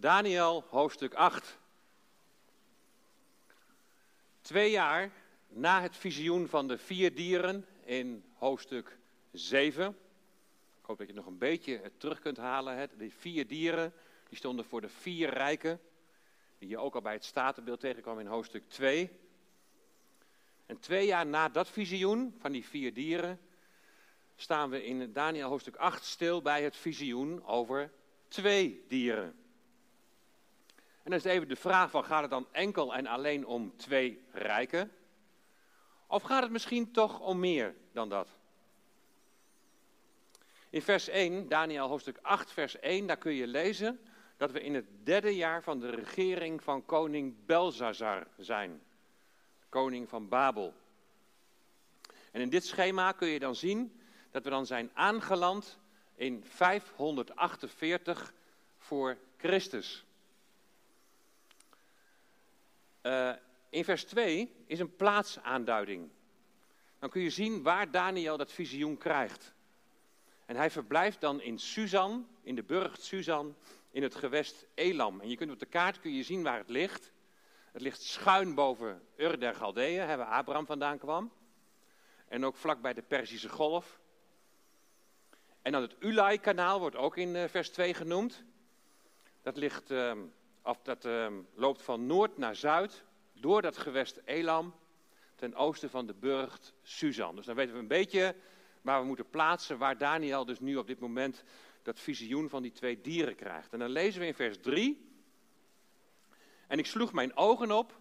Daniel, hoofdstuk 8. Twee jaar na het visioen van de vier dieren in hoofdstuk 7. Ik hoop dat je nog een beetje terug kunt halen. Die vier dieren die stonden voor de vier rijken, die je ook al bij het statenbeeld tegenkwam in hoofdstuk 2. En twee jaar na dat visioen van die vier dieren staan we in Daniel hoofdstuk 8 stil bij het visioen over twee dieren. En dan is even de vraag van gaat het dan enkel en alleen om twee rijken? Of gaat het misschien toch om meer dan dat? In vers 1, Daniel hoofdstuk 8, vers 1, daar kun je lezen dat we in het derde jaar van de regering van koning Belzazar zijn. Koning van Babel. En in dit schema kun je dan zien dat we dan zijn aangeland in 548 voor Christus. Uh, in vers 2 is een plaatsaanduiding. Dan kun je zien waar Daniel dat visioen krijgt. En hij verblijft dan in Susan, in de burcht Susan, in het gewest Elam. En je kunt op de kaart kun je zien waar het ligt. Het ligt schuin boven Ur der Galdeeën, waar Abraham vandaan kwam. En ook vlak bij de Perzische Golf. En dan het Ulai-kanaal wordt ook in eh, vers 2 genoemd. Dat, ligt, uh, dat uh, loopt van noord naar zuid, door dat gewest Elam, ten oosten van de burcht Susan. Dus dan weten we een beetje waar we moeten plaatsen, waar Daniel dus nu op dit moment dat visioen van die twee dieren krijgt. En dan lezen we in vers 3. En ik sloeg mijn ogen op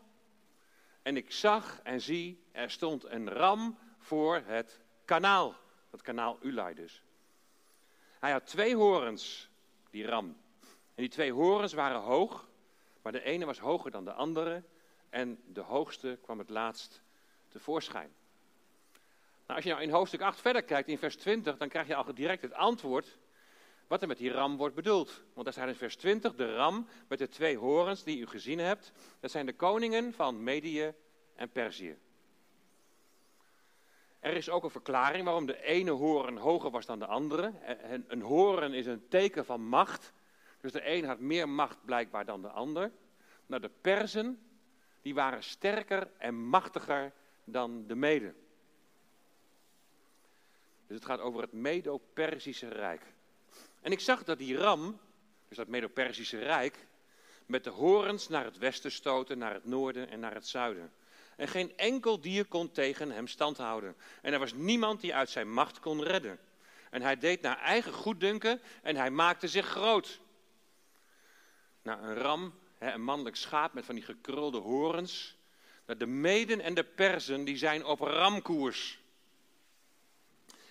en ik zag en zie, er stond een ram voor het kanaal. Dat kanaal Ulai dus. Hij had twee horens, die ram. En die twee horens waren hoog, maar de ene was hoger dan de andere. En de hoogste kwam het laatst tevoorschijn. Nou, als je nou in hoofdstuk 8 verder kijkt, in vers 20, dan krijg je al direct het antwoord wat er met die ram wordt bedoeld. Want daar staat in vers 20, de ram met de twee horens die u gezien hebt, dat zijn de koningen van Medië en Perzië. Er is ook een verklaring waarom de ene horen hoger was dan de andere. Een horen is een teken van macht. Dus de een had meer macht blijkbaar dan de ander. Nou, de Perzen, die waren sterker en machtiger dan de Meden. Dus het gaat over het Medo-Persische Rijk. En ik zag dat die ram, dus dat Medo-Persische Rijk, met de horens naar het westen stoten, naar het noorden en naar het zuiden. En geen enkel dier kon tegen hem stand houden. En er was niemand die uit zijn macht kon redden. En hij deed naar eigen goeddunken en hij maakte zich groot. Nou, een ram, een mannelijk schaap met van die gekrulde horens. Nou, de meden en de persen die zijn op ramkoers.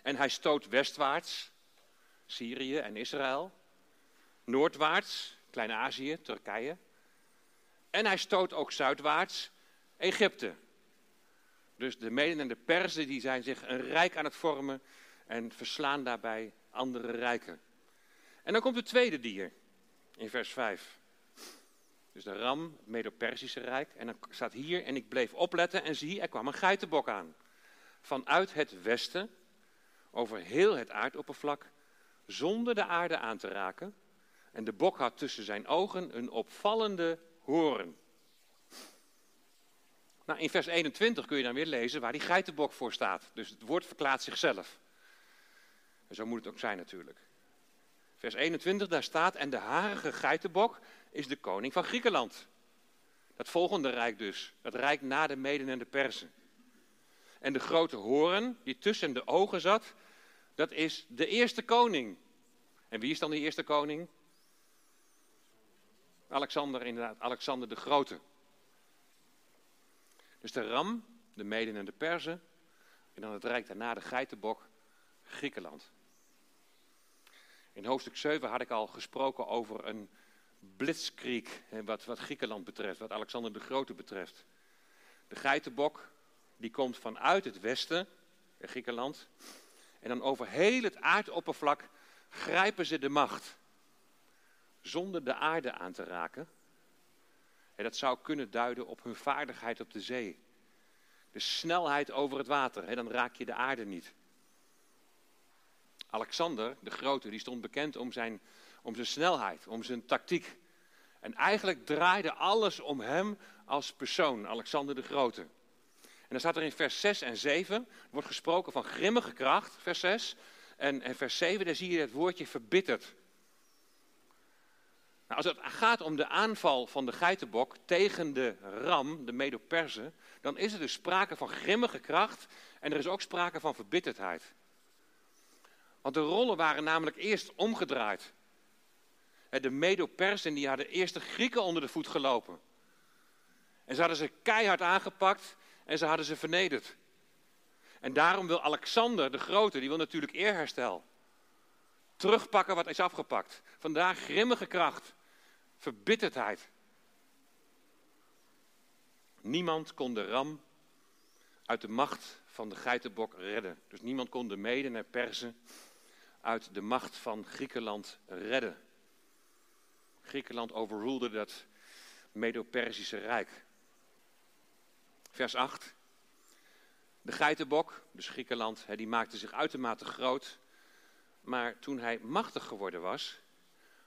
En hij stoot westwaarts, Syrië en Israël. Noordwaarts, Klein-Azië, Turkije. En hij stoot ook zuidwaarts, Egypte. Dus de Meden en de Perzen die zijn zich een rijk aan het vormen en verslaan daarbij andere rijken. En dan komt het tweede dier in vers 5. Dus de ram, het Medo-Persische Rijk. En dan staat hier, en ik bleef opletten en zie, er kwam een geitenbok aan. Vanuit het westen, over heel het aardoppervlak, zonder de aarde aan te raken. En de bok had tussen zijn ogen een opvallende hoorn. Nou, in vers 21 kun je dan weer lezen waar die geitenbok voor staat. Dus het woord verklaart zichzelf. En zo moet het ook zijn natuurlijk. Vers 21, daar staat, en de harige geitenbok is de koning van Griekenland. Dat volgende rijk dus, dat rijk na de Meden en de Persen. En de grote hoorn die tussen de ogen zat, dat is de eerste koning. En wie is dan die eerste koning? Alexander, inderdaad, Alexander de Grote. Dus de ram, de Meden en de Perzen. En dan het rijk daarna de geitenbok, Griekenland. In hoofdstuk 7 had ik al gesproken over een blitzkrieg, wat, wat Griekenland betreft, wat Alexander de Grote betreft. De geitenbok, die komt vanuit het westen, Griekenland. En dan over heel het aardoppervlak grijpen ze de macht. Zonder de aarde aan te raken. En dat zou kunnen duiden op hun vaardigheid op de zee. De snelheid over het water, dan raak je de aarde niet. Alexander, de Grote, die stond bekend om zijn, om zijn snelheid, om zijn tactiek. En eigenlijk draaide alles om hem als persoon, Alexander de Grote. En dan staat er in vers 6 en 7, wordt gesproken van grimmige kracht, vers 6. En, vers 7, daar zie je het woordje verbitterd. Nou, als het gaat om de aanval van de geitenbok tegen de ram, de Medo-Persen, dan is er dus sprake van grimmige kracht en er is ook sprake van verbitterdheid. Want de rollen waren namelijk eerst omgedraaid. De Medo-Persen die hadden eerst de Grieken onder de voet gelopen. En ze hadden ze keihard aangepakt en ze hadden ze vernederd. En daarom wil Alexander de Grote, die wil natuurlijk eerherstel. Terugpakken wat is afgepakt. Vandaar grimmige kracht, verbitterdheid. Niemand kon de ram uit de macht van de geitenbok redden. Dus niemand kon de Meden en Persen uit de macht van Griekenland redden. Griekenland overroelde dat Medo-Persische Rijk. Vers 8. De geitenbok, dus Griekenland, die maakte zich uitermate groot. Maar toen hij machtig geworden was,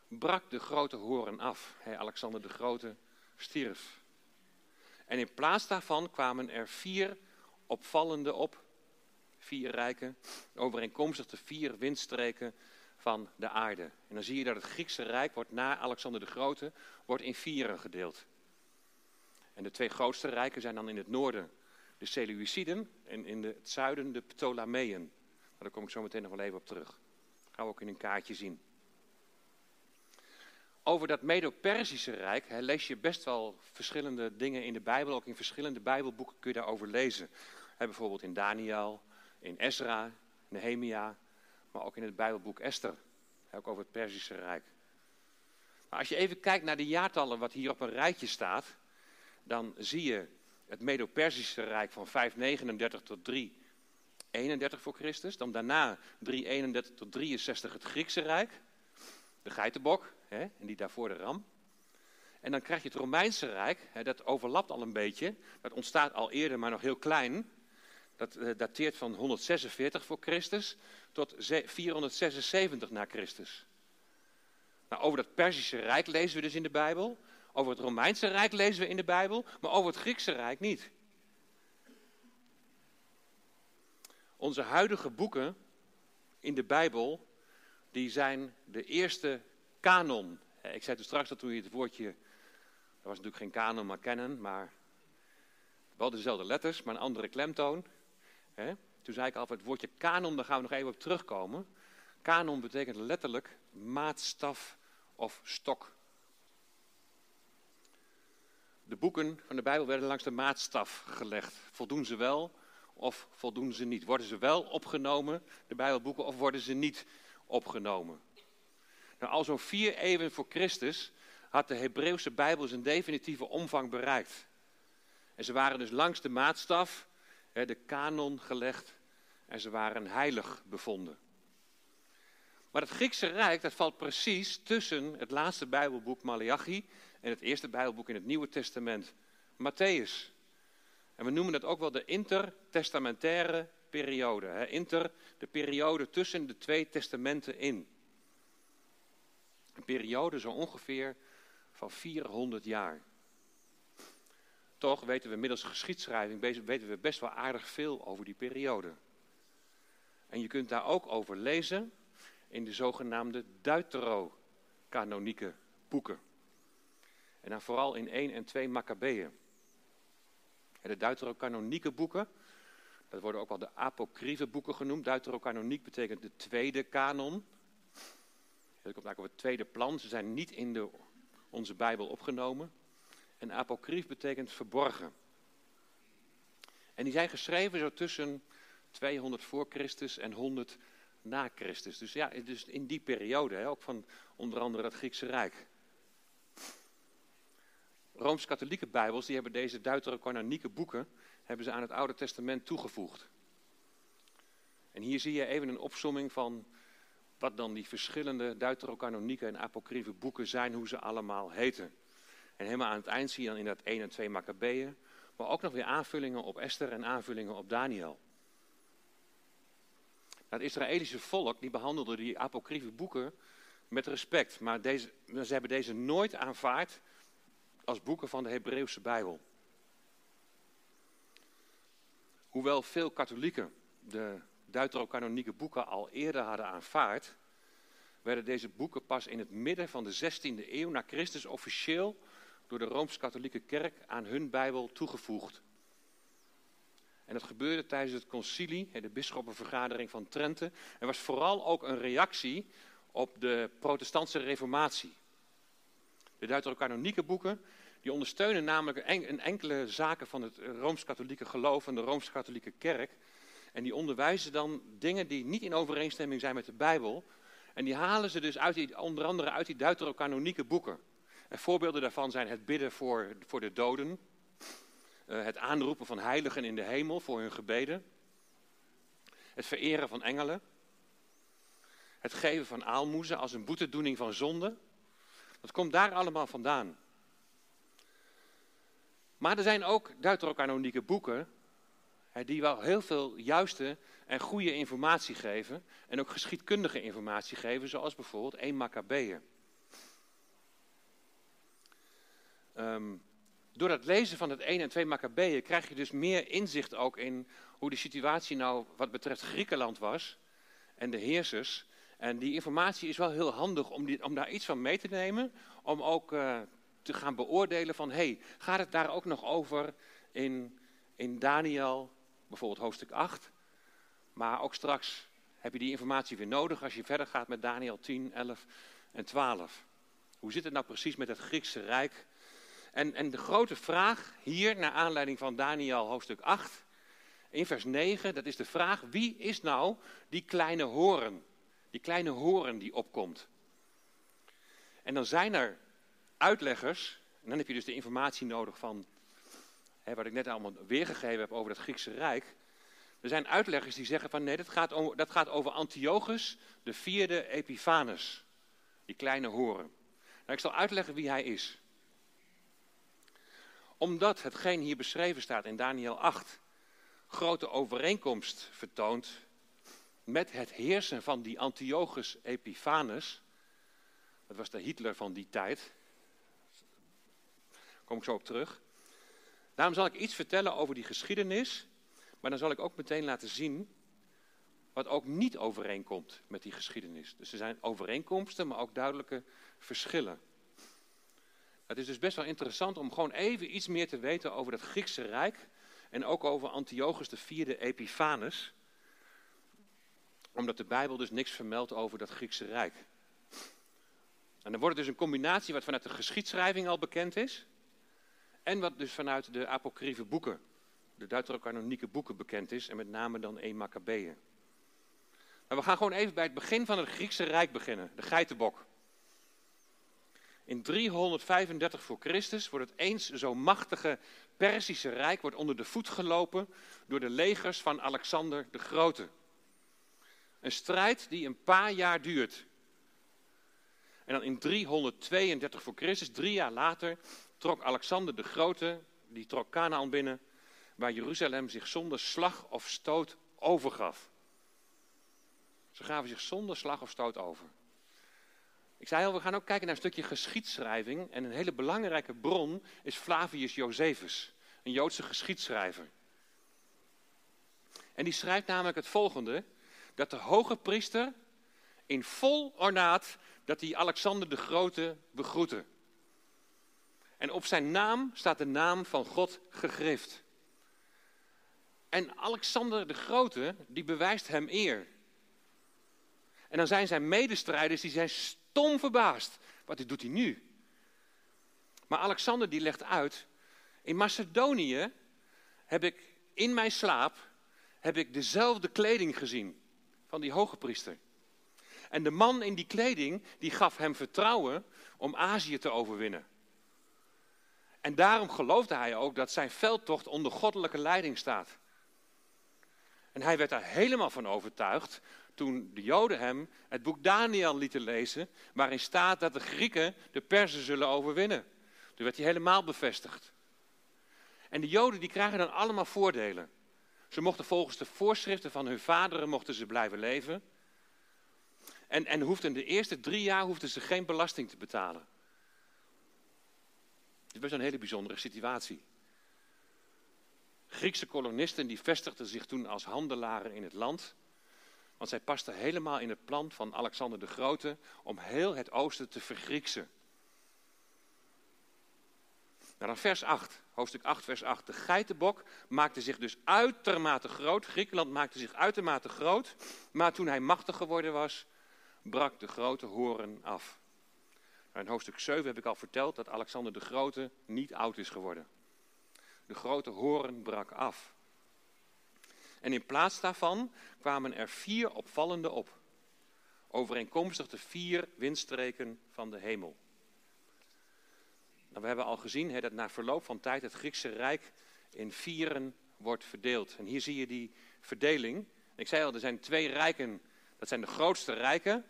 brak de grote horen af. Alexander de Grote stierf. En in plaats daarvan kwamen er vier opvallende op, vier rijken, overeenkomstig de vier windstreken van de aarde. En dan zie je dat het Griekse Rijk wordt na Alexander de Grote wordt in vieren gedeeld. En de twee grootste rijken zijn dan in het noorden de Seleuciden en in het zuiden de Ptolemeën. Daar kom ik zo meteen nog wel even op terug. Dat gaan we ook in een kaartje zien. Over dat Medo-Persische Rijk lees je best wel verschillende dingen in de Bijbel. Ook in verschillende Bijbelboeken kun je daarover lezen. Bijvoorbeeld in Daniel, in Ezra, Nehemia, maar ook in het Bijbelboek Esther. Ook over het Persische Rijk. Maar als je even kijkt naar de jaartallen wat hier op een rijtje staat, dan zie je het Medo-Persische Rijk van 539 tot 331 voor Christus. Dan daarna 331 tot 63 het Griekse Rijk, de geitenbok, hè, en die daarvoor de ram. En dan krijg je het Romeinse Rijk, hè, dat overlapt al een beetje. Dat ontstaat al eerder, maar nog heel klein. Dat uh, dateert van 146 voor Christus tot 476 na Christus. Nou, over dat Persische Rijk lezen we dus in de Bijbel. Over het Romeinse Rijk lezen we in de Bijbel, maar over het Griekse Rijk niet. Onze huidige boeken in de Bijbel, die zijn de eerste kanon. Ik zei toen straks dat toen je het woordje, dat was natuurlijk geen kanon, maar kennen, maar wel dezelfde letters, maar een andere klemtoon. Toen zei ik al, het woordje kanon, daar gaan we nog even op terugkomen. Kanon betekent letterlijk maatstaf of stok. De boeken van de Bijbel werden langs de maatstaf gelegd. Voldoen ze wel of voldoen ze niet? Worden ze wel opgenomen, de Bijbelboeken, of worden ze niet opgenomen? Nou, al zo'n vier eeuwen voor Christus had de Hebreeuwse Bijbel zijn definitieve omvang bereikt. En ze waren dus langs de maatstaf, de kanon gelegd, en ze waren heilig bevonden. Maar het Griekse Rijk, dat valt precies tussen het laatste Bijbelboek Malachi en het eerste Bijbelboek in het Nieuwe Testament, Matthäus. En we noemen dat ook wel de intertestamentaire periode. Hè? Inter, de periode tussen de twee testamenten in. Een periode zo ongeveer van 400 jaar. Toch weten we middels geschiedschrijving weten we best wel aardig veel over die periode. En je kunt daar ook over lezen in de zogenaamde Deuterocanonieke boeken. En dan vooral in 1 en 2 Maccabeeën. De Deuterocanonieke boeken, dat worden ook wel de apocryfe boeken genoemd. Deuterocanoniek betekent de tweede kanon. Dat komt eigenlijk op het tweede plan. Ze zijn niet in de, onze Bijbel opgenomen. En apocryf betekent verborgen. En die zijn geschreven zo tussen 200 voor Christus en 100 na Christus. Dus ja, dus in die periode, hè, ook van onder andere het Griekse Rijk. Rooms-katholieke bijbels, die hebben deze deuterocanonieke boeken, hebben ze aan het Oude Testament toegevoegd. En hier zie je even een opsomming van wat dan die verschillende deuterocanonieke en apocryfe boeken zijn, hoe ze allemaal heten. En helemaal aan het eind zie je dan in dat 1 en 2 Maccabeeën, maar ook nog weer aanvullingen op Esther en aanvullingen op Daniel. Het Israëlische volk die behandelde die apocryfe boeken met respect, maar deze, ze hebben deze nooit aanvaard als boeken van de Hebreeuwse Bijbel. Hoewel veel katholieken de deuterocanonieke boeken al eerder hadden aanvaard, werden deze boeken pas in het midden van de 16e eeuw na Christus officieel door de Rooms-Katholieke Kerk aan hun Bijbel toegevoegd. En dat gebeurde tijdens het concilie, de bisschoppenvergadering van Trente, en was vooral ook een reactie op de protestantse reformatie. De deuterocanonieke boeken die ondersteunen namelijk een enkele zaken van het Rooms-Katholieke geloof en de Rooms-Katholieke kerk. En die onderwijzen dan dingen die niet in overeenstemming zijn met de Bijbel. En die halen ze dus uit onder andere uit die deuterocanonieke boeken. En voorbeelden daarvan zijn het bidden voor, voor de doden. Uh, het aanroepen van heiligen in de hemel voor hun gebeden. Het vereren van engelen. Het geven van aalmoezen als een boetedoening van zonde. Dat komt daar allemaal vandaan. Maar er zijn ook deuterocanonieke boeken die wel heel veel juiste en goede informatie geven. En ook geschiedkundige informatie geven, zoals bijvoorbeeld 1 Maccabeeën. Um, door het lezen van het 1 en 2 Maccabeeën krijg je dus meer inzicht ook in hoe de situatie nou wat betreft Griekenland was en de heersers. En die informatie is wel heel handig om, die, om daar iets van mee te nemen, om ook uh, te gaan beoordelen van, hey, gaat het daar ook nog over in, in Daniel, bijvoorbeeld hoofdstuk 8? Maar ook straks heb je die informatie weer nodig als je verder gaat met Daniel 10, 11 en 12. Hoe zit het nou precies met het Griekse Rijk? En, en de grote vraag hier, naar aanleiding van Daniel hoofdstuk 8, in vers 9, dat is de vraag, wie is nou die kleine horen? Die kleine horen die opkomt. En dan zijn er uitleggers, en dan heb je dus de informatie nodig van hè, wat ik net allemaal weergegeven heb over het Griekse Rijk. Er zijn uitleggers die zeggen van nee, dat gaat, over, dat gaat over Antiochus, de vierde Epiphanes. Die kleine horen. Nou, ik zal uitleggen wie hij is. Omdat hetgeen hier beschreven staat in Daniel 8 grote overeenkomst vertoont met het heersen van die Antiochus Epiphanes. Dat was de Hitler van die tijd kom ik zo op terug. Daarom zal ik iets vertellen over die geschiedenis, maar dan zal ik ook meteen laten zien wat ook niet overeenkomt met die geschiedenis. Dus er zijn overeenkomsten, maar ook duidelijke verschillen. Het is dus best wel interessant om gewoon even iets meer te weten over het Griekse Rijk en ook over Antiochus IV Epiphanes. Omdat de Bijbel dus niks vermeldt over dat Griekse Rijk. En dan wordt het dus een combinatie wat vanuit de geschiedschrijving al bekend is. En wat dus vanuit de apocryfe boeken, de deuterocanonieke boeken bekend is. En met name dan 1 Maccabeeën. Maar we gaan gewoon even bij het begin van het Griekse Rijk beginnen. De geitenbok. In 335 voor Christus wordt het eens zo machtige Perzische Rijk wordt onder de voet gelopen door de legers van Alexander de Grote. Een strijd die een paar jaar duurt. En dan in 332 voor Christus, drie jaar later, trok Alexander de Grote, die trok Canaan binnen, waar Jeruzalem zich zonder slag of stoot overgaf. Ze gaven zich zonder slag of stoot over. Ik zei al, we gaan ook kijken naar een stukje geschiedschrijving. En een hele belangrijke bron is Flavius Josephus, een Joodse geschiedschrijver. En die schrijft namelijk het volgende: dat de hoge priester in vol ornaat dat hij Alexander de Grote begroette. En op zijn naam staat de naam van God gegrift. En Alexander de Grote, die bewijst hem eer. En dan zijn zijn medestrijders, die zijn stom verbaasd. Wat doet hij nu? Maar Alexander die legt uit, in Macedonië heb ik in mijn slaap heb ik dezelfde kleding gezien van die hoge priester. En de man in die kleding, die gaf hem vertrouwen om Azië te overwinnen. En daarom geloofde hij ook dat zijn veldtocht onder goddelijke leiding staat. En hij werd daar helemaal van overtuigd toen de Joden hem het boek Daniel lieten lezen, waarin staat dat de Grieken de Perzen zullen overwinnen. Toen werd hij helemaal bevestigd. En de Joden die krijgen dan allemaal voordelen. Ze mochten volgens de voorschriften van hun vaderen mochten ze blijven leven. En, en hoefden de eerste drie jaar hoefden ze geen belasting te betalen. Het best een hele bijzondere situatie. Griekse kolonisten die vestigden zich toen als handelaren in het land. Want zij pasten helemaal in het plan van Alexander de Grote om heel het oosten te vergrieksen. Nou dan vers 8, hoofdstuk 8, vers 8. De geitenbok maakte zich dus uitermate groot. Griekenland maakte zich uitermate groot. Maar toen hij machtig geworden was, brak de grote horen af. Nou, in hoofdstuk 7 heb ik al verteld dat Alexander de Grote niet oud is geworden. De grote horen brak af. En in plaats daarvan kwamen er vier opvallende op. Overeenkomstig de vier windstreken van de hemel. Nou, we hebben al gezien dat na verloop van tijd het Griekse Rijk in vieren wordt verdeeld. En hier zie je die verdeling. Ik zei al, er zijn twee rijken. Dat zijn de grootste rijken.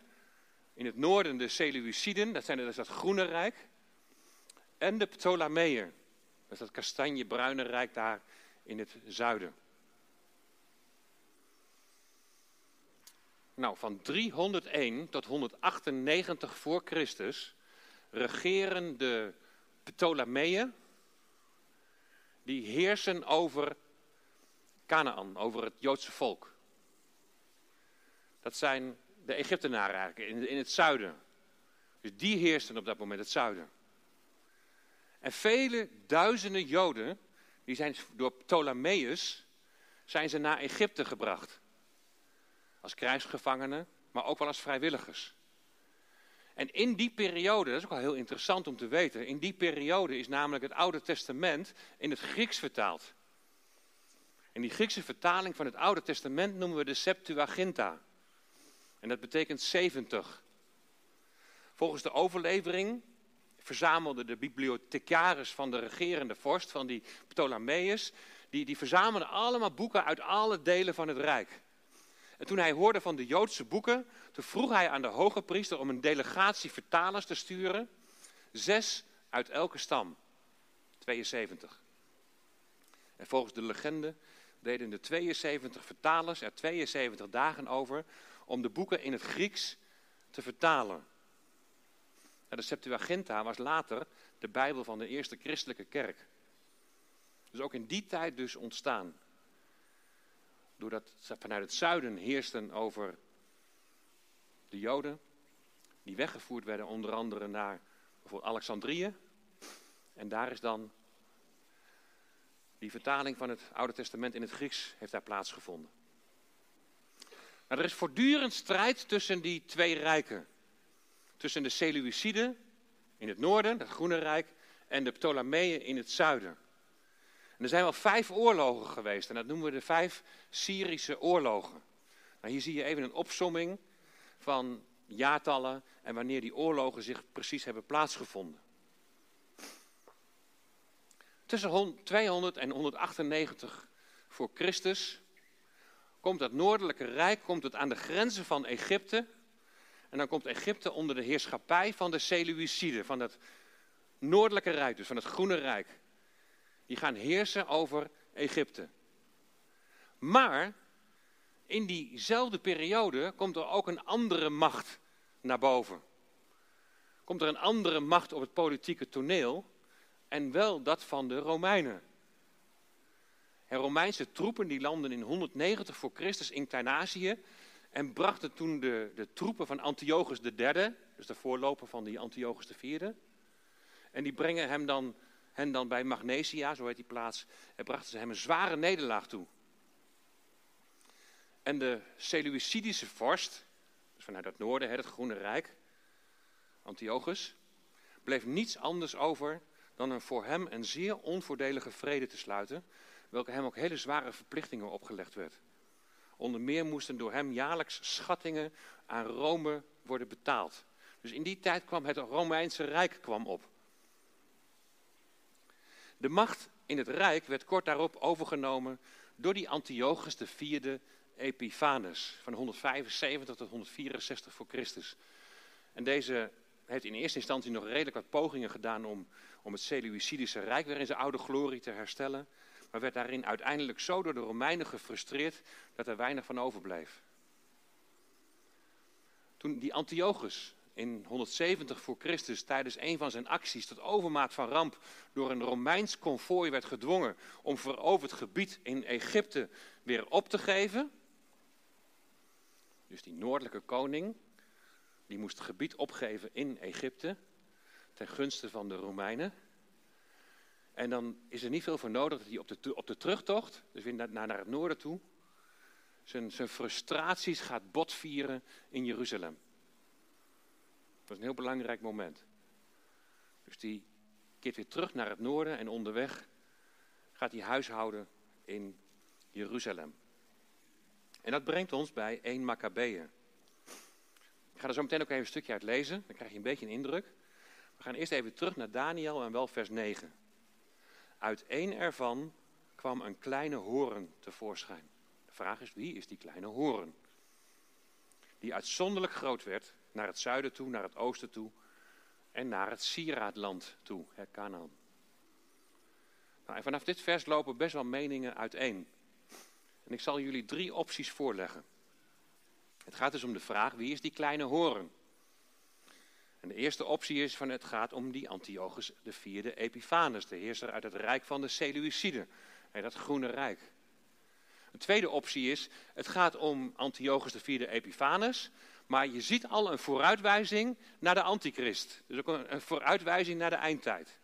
In het noorden de Seleuciden, dat, zijn, is dat groene rijk. En de Ptolemeeën, is dat kastanjebruine rijk daar in het zuiden. Nou, van 301 tot 198 voor Christus regeren de Ptolemeeën, die heersen over Canaan, over het Joodse volk. Dat zijn de Egyptenaren eigenlijk, in, het zuiden. Dus die heersten op dat moment het zuiden. En vele duizenden Joden, die zijn door Ptolemeus, zijn ze naar Egypte gebracht. Als krijgsgevangenen, maar ook wel als vrijwilligers. En in die periode, dat is ook wel heel interessant om te weten, in die periode is namelijk het Oude Testament in het Grieks vertaald. En die Griekse vertaling van het Oude Testament noemen we de Septuaginta. En dat betekent 70. Volgens de overlevering verzamelden de bibliothecaris van de regerende vorst, van die Ptolemeus, die, die verzamelden allemaal boeken uit alle delen van het Rijk. En toen hij hoorde van de Joodse boeken, toen vroeg hij aan de hoge priester om een delegatie vertalers te sturen. Zes uit elke stam. 72. En volgens de legende deden de 72 vertalers er 72 dagen over om de boeken in het Grieks te vertalen. De Septuaginta was later de Bijbel van de eerste christelijke kerk. Dus ook in die tijd dus ontstaan. Doordat ze vanuit het zuiden heersten over de Joden, die weggevoerd werden onder andere naar bijvoorbeeld Alexandrië. En daar is dan die vertaling van het Oude Testament in het Grieks heeft daar plaatsgevonden. Maar er is voortdurend strijd tussen die twee rijken. Tussen de Seleuciden in het noorden, het Groene Rijk, en de Ptolemeeën in het zuiden. En er zijn wel vijf oorlogen geweest en dat noemen we de vijf Syrische oorlogen. Nou, hier zie je even een opsomming van jaartallen en wanneer die oorlogen zich precies hebben plaatsgevonden. Tussen 200 en 198 voor Christus komt dat noordelijke rijk komt het aan de grenzen van Egypte. En dan komt Egypte onder de heerschappij van de Seleuciden, van het noordelijke rijk, dus van het groene rijk. Die gaan heersen over Egypte. Maar in diezelfde periode komt er ook een andere macht naar boven. Komt er een andere macht op het politieke toneel en wel dat van de Romeinen. En Romeinse troepen die landden in 190 voor Christus in Klein-Azië en brachten toen de, de troepen van Antiochus III, dus de voorloper van die Antiochus IV, en die brengen hem dan, hen dan bij Magnesia, zo heet die plaats, en brachten ze hem een zware nederlaag toe. En de Seleucidische vorst, dus vanuit het noorden, het Groene Rijk, Antiochus, bleef niets anders over dan een voor hem een zeer onvoordelige vrede te sluiten, welke hem ook hele zware verplichtingen opgelegd werd. Onder meer moesten door hem jaarlijks schattingen aan Rome worden betaald. Dus in die tijd kwam het Romeinse Rijk kwam op. De macht in het Rijk werd kort daarop overgenomen door die Antiochus IV Epiphanes van 175 tot 164 voor Christus. En deze heeft in eerste instantie nog redelijk wat pogingen gedaan om, om het Seleucidische Rijk weer in zijn oude glorie te herstellen. Maar werd daarin uiteindelijk zo door de Romeinen gefrustreerd dat er weinig van overbleef. Toen die Antiochus in 170 voor Christus tijdens een van zijn acties tot overmaat van ramp door een Romeins konvooi werd gedwongen om veroverd gebied in Egypte weer op te geven. Dus die noordelijke koning, die moest gebied opgeven in Egypte ten gunste van de Romeinen. En dan is er niet veel voor nodig dat hij op de, op de terugtocht, dus weer naar, naar het noorden toe, zijn, zijn frustraties gaat botvieren in Jeruzalem. Dat is een heel belangrijk moment. Dus die keert weer terug naar het noorden en onderweg gaat hij huishouden in Jeruzalem. En dat brengt ons bij 1 Maccabeeën. Ik ga er zo meteen ook even een stukje uit lezen, dan krijg je een beetje een indruk. We gaan eerst even terug naar Daniel en wel vers 9. Uit één ervan kwam een kleine horen tevoorschijn. De vraag is, wie is die kleine horen? Die uitzonderlijk groot werd naar het zuiden toe, naar het oosten toe en naar het sieraadland toe, Canaan. Nou, en vanaf dit vers lopen best wel meningen uiteen. En ik zal jullie drie opties voorleggen. Het gaat dus om de vraag, wie is die kleine horen? En de eerste optie is van het gaat om die Antiochus de vierde Epiphanes, de heerser uit het rijk van de Seleuciden, dat groene rijk. Een tweede optie is, het gaat om Antiochus de vierde Epiphanes, maar je ziet al een vooruitwijzing naar de antichrist. Dus ook een vooruitwijzing naar de eindtijd.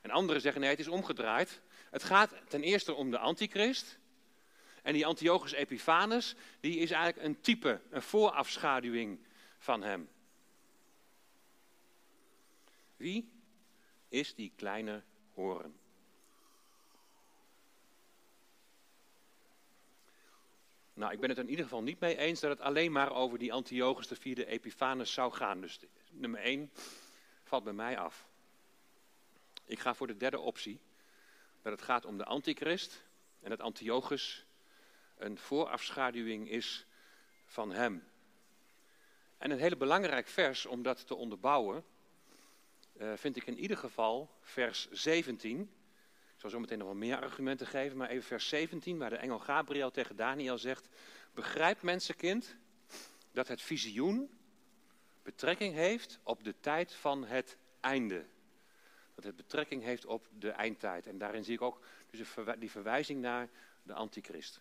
En anderen zeggen nee, het is omgedraaid. Het gaat ten eerste om de antichrist. En die Antiochus Epiphanes, die is eigenlijk een type, een voorafschaduwing van hem. Wie is die kleine horen? Nou, ik ben het in ieder geval niet mee eens dat het alleen maar over die Antiochus de vierde Epiphanes zou gaan. Dus nummer 1 valt bij mij af. Ik ga voor de derde optie. Dat het gaat om de antichrist en dat Antiochus een voorafschaduwing is van hem. En een hele belangrijk vers om dat te onderbouwen uh, vind ik in ieder geval vers 17. Ik zal zo meteen nog wel meer argumenten geven, maar even vers 17, waar de engel Gabriel tegen Daniel zegt: Begrijp mensenkind dat het visioen betrekking heeft op de tijd van het einde. Dat het betrekking heeft op de eindtijd. En daarin zie ik ook dus die verwijzing naar de antichrist.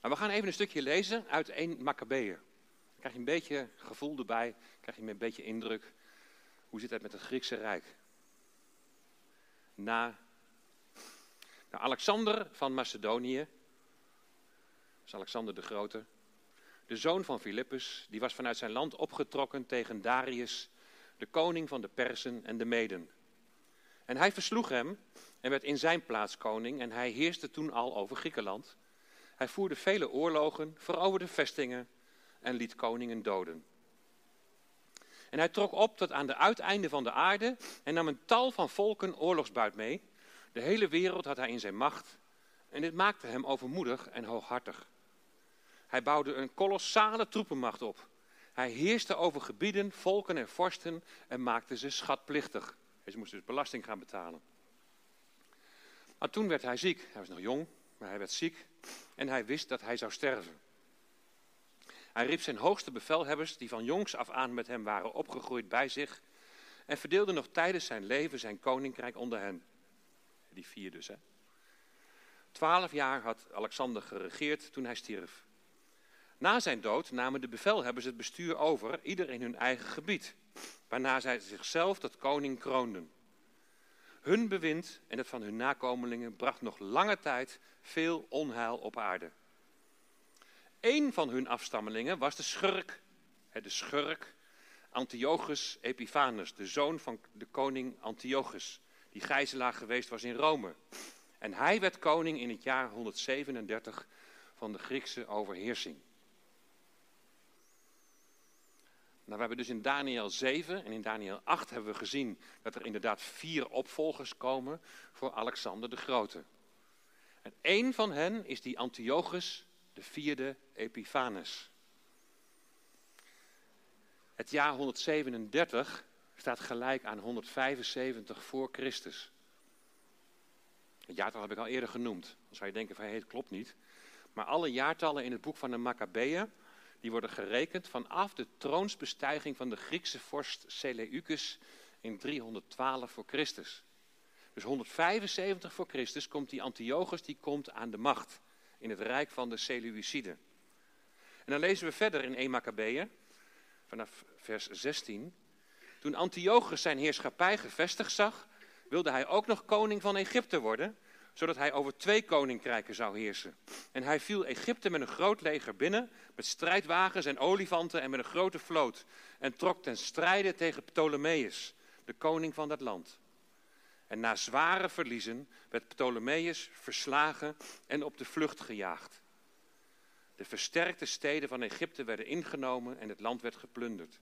Maar we gaan even een stukje lezen uit 1 Maccabeeën. Dan krijg je een beetje gevoel erbij, krijg je een beetje indruk. Hoe zit het met het Griekse Rijk? Na, Alexander van Macedonië, is Alexander de Grote, de zoon van Philippus, die was vanuit zijn land opgetrokken tegen Darius, de koning van de Persen en de Meden. En hij versloeg hem en werd in zijn plaats koning en hij heerste toen al over Griekenland. Hij voerde vele oorlogen, veroverde vestingen en liet koningen doden. En hij trok op tot aan de uiteinden van de aarde en nam een tal van volken oorlogsbuit mee. De hele wereld had hij in zijn macht en dit maakte hem overmoedig en hooghartig. Hij bouwde een kolossale troepenmacht op. Hij heerste over gebieden, volken en vorsten en maakte ze schatplichtig. Ze moesten dus belasting gaan betalen. Maar toen werd hij ziek. Hij was nog jong, maar hij werd ziek en hij wist dat hij zou sterven. Hij riep zijn hoogste bevelhebbers, die van jongs af aan met hem waren opgegroeid, bij zich en verdeelde nog tijdens zijn leven zijn koninkrijk onder hen. Die vier dus, hè. Twaalf jaar had Alexander geregeerd toen hij stierf. Na zijn dood namen de bevelhebbers het bestuur over, ieder in hun eigen gebied, waarna zij zichzelf tot koning kroonden. Hun bewind en het van hun nakomelingen bracht nog lange tijd veel onheil op aarde. Een van hun afstammelingen was de schurk, de schurk Antiochus Epiphanes, de zoon van de koning Antiochus, die gijzelaar geweest was in Rome. En hij werd koning in het jaar 137 van de Griekse overheersing. Nou, we hebben dus in Daniel 7 en in Daniel 8 hebben we gezien dat er inderdaad vier opvolgers komen voor Alexander de Grote. En één van hen is die Antiochus de vierde Epiphanes. Het jaar 137 staat gelijk aan 175 voor Christus. Het jaartal heb ik al eerder genoemd. Dan zou je denken van het klopt niet. Maar alle jaartallen in het boek van de Maccabeeën, die worden gerekend vanaf de troonsbestijging van de Griekse vorst Seleucus in 312 voor Christus. Dus 175 voor Christus komt die Antiochus die komt aan de macht in het rijk van de Seleuciden. En dan lezen we verder in 1 Maccabeeën, vanaf vers 16. Toen Antiochus zijn heerschappij gevestigd zag, wilde hij ook nog koning van Egypte worden, zodat hij over twee koninkrijken zou heersen. En hij viel Egypte met een groot leger binnen, met strijdwagens en olifanten en met een grote vloot, en trok ten strijde tegen Ptolemeus, de koning van dat land. En na zware verliezen werd Ptolemeus verslagen en op de vlucht gejaagd. De versterkte steden van Egypte werden ingenomen en het land werd geplunderd.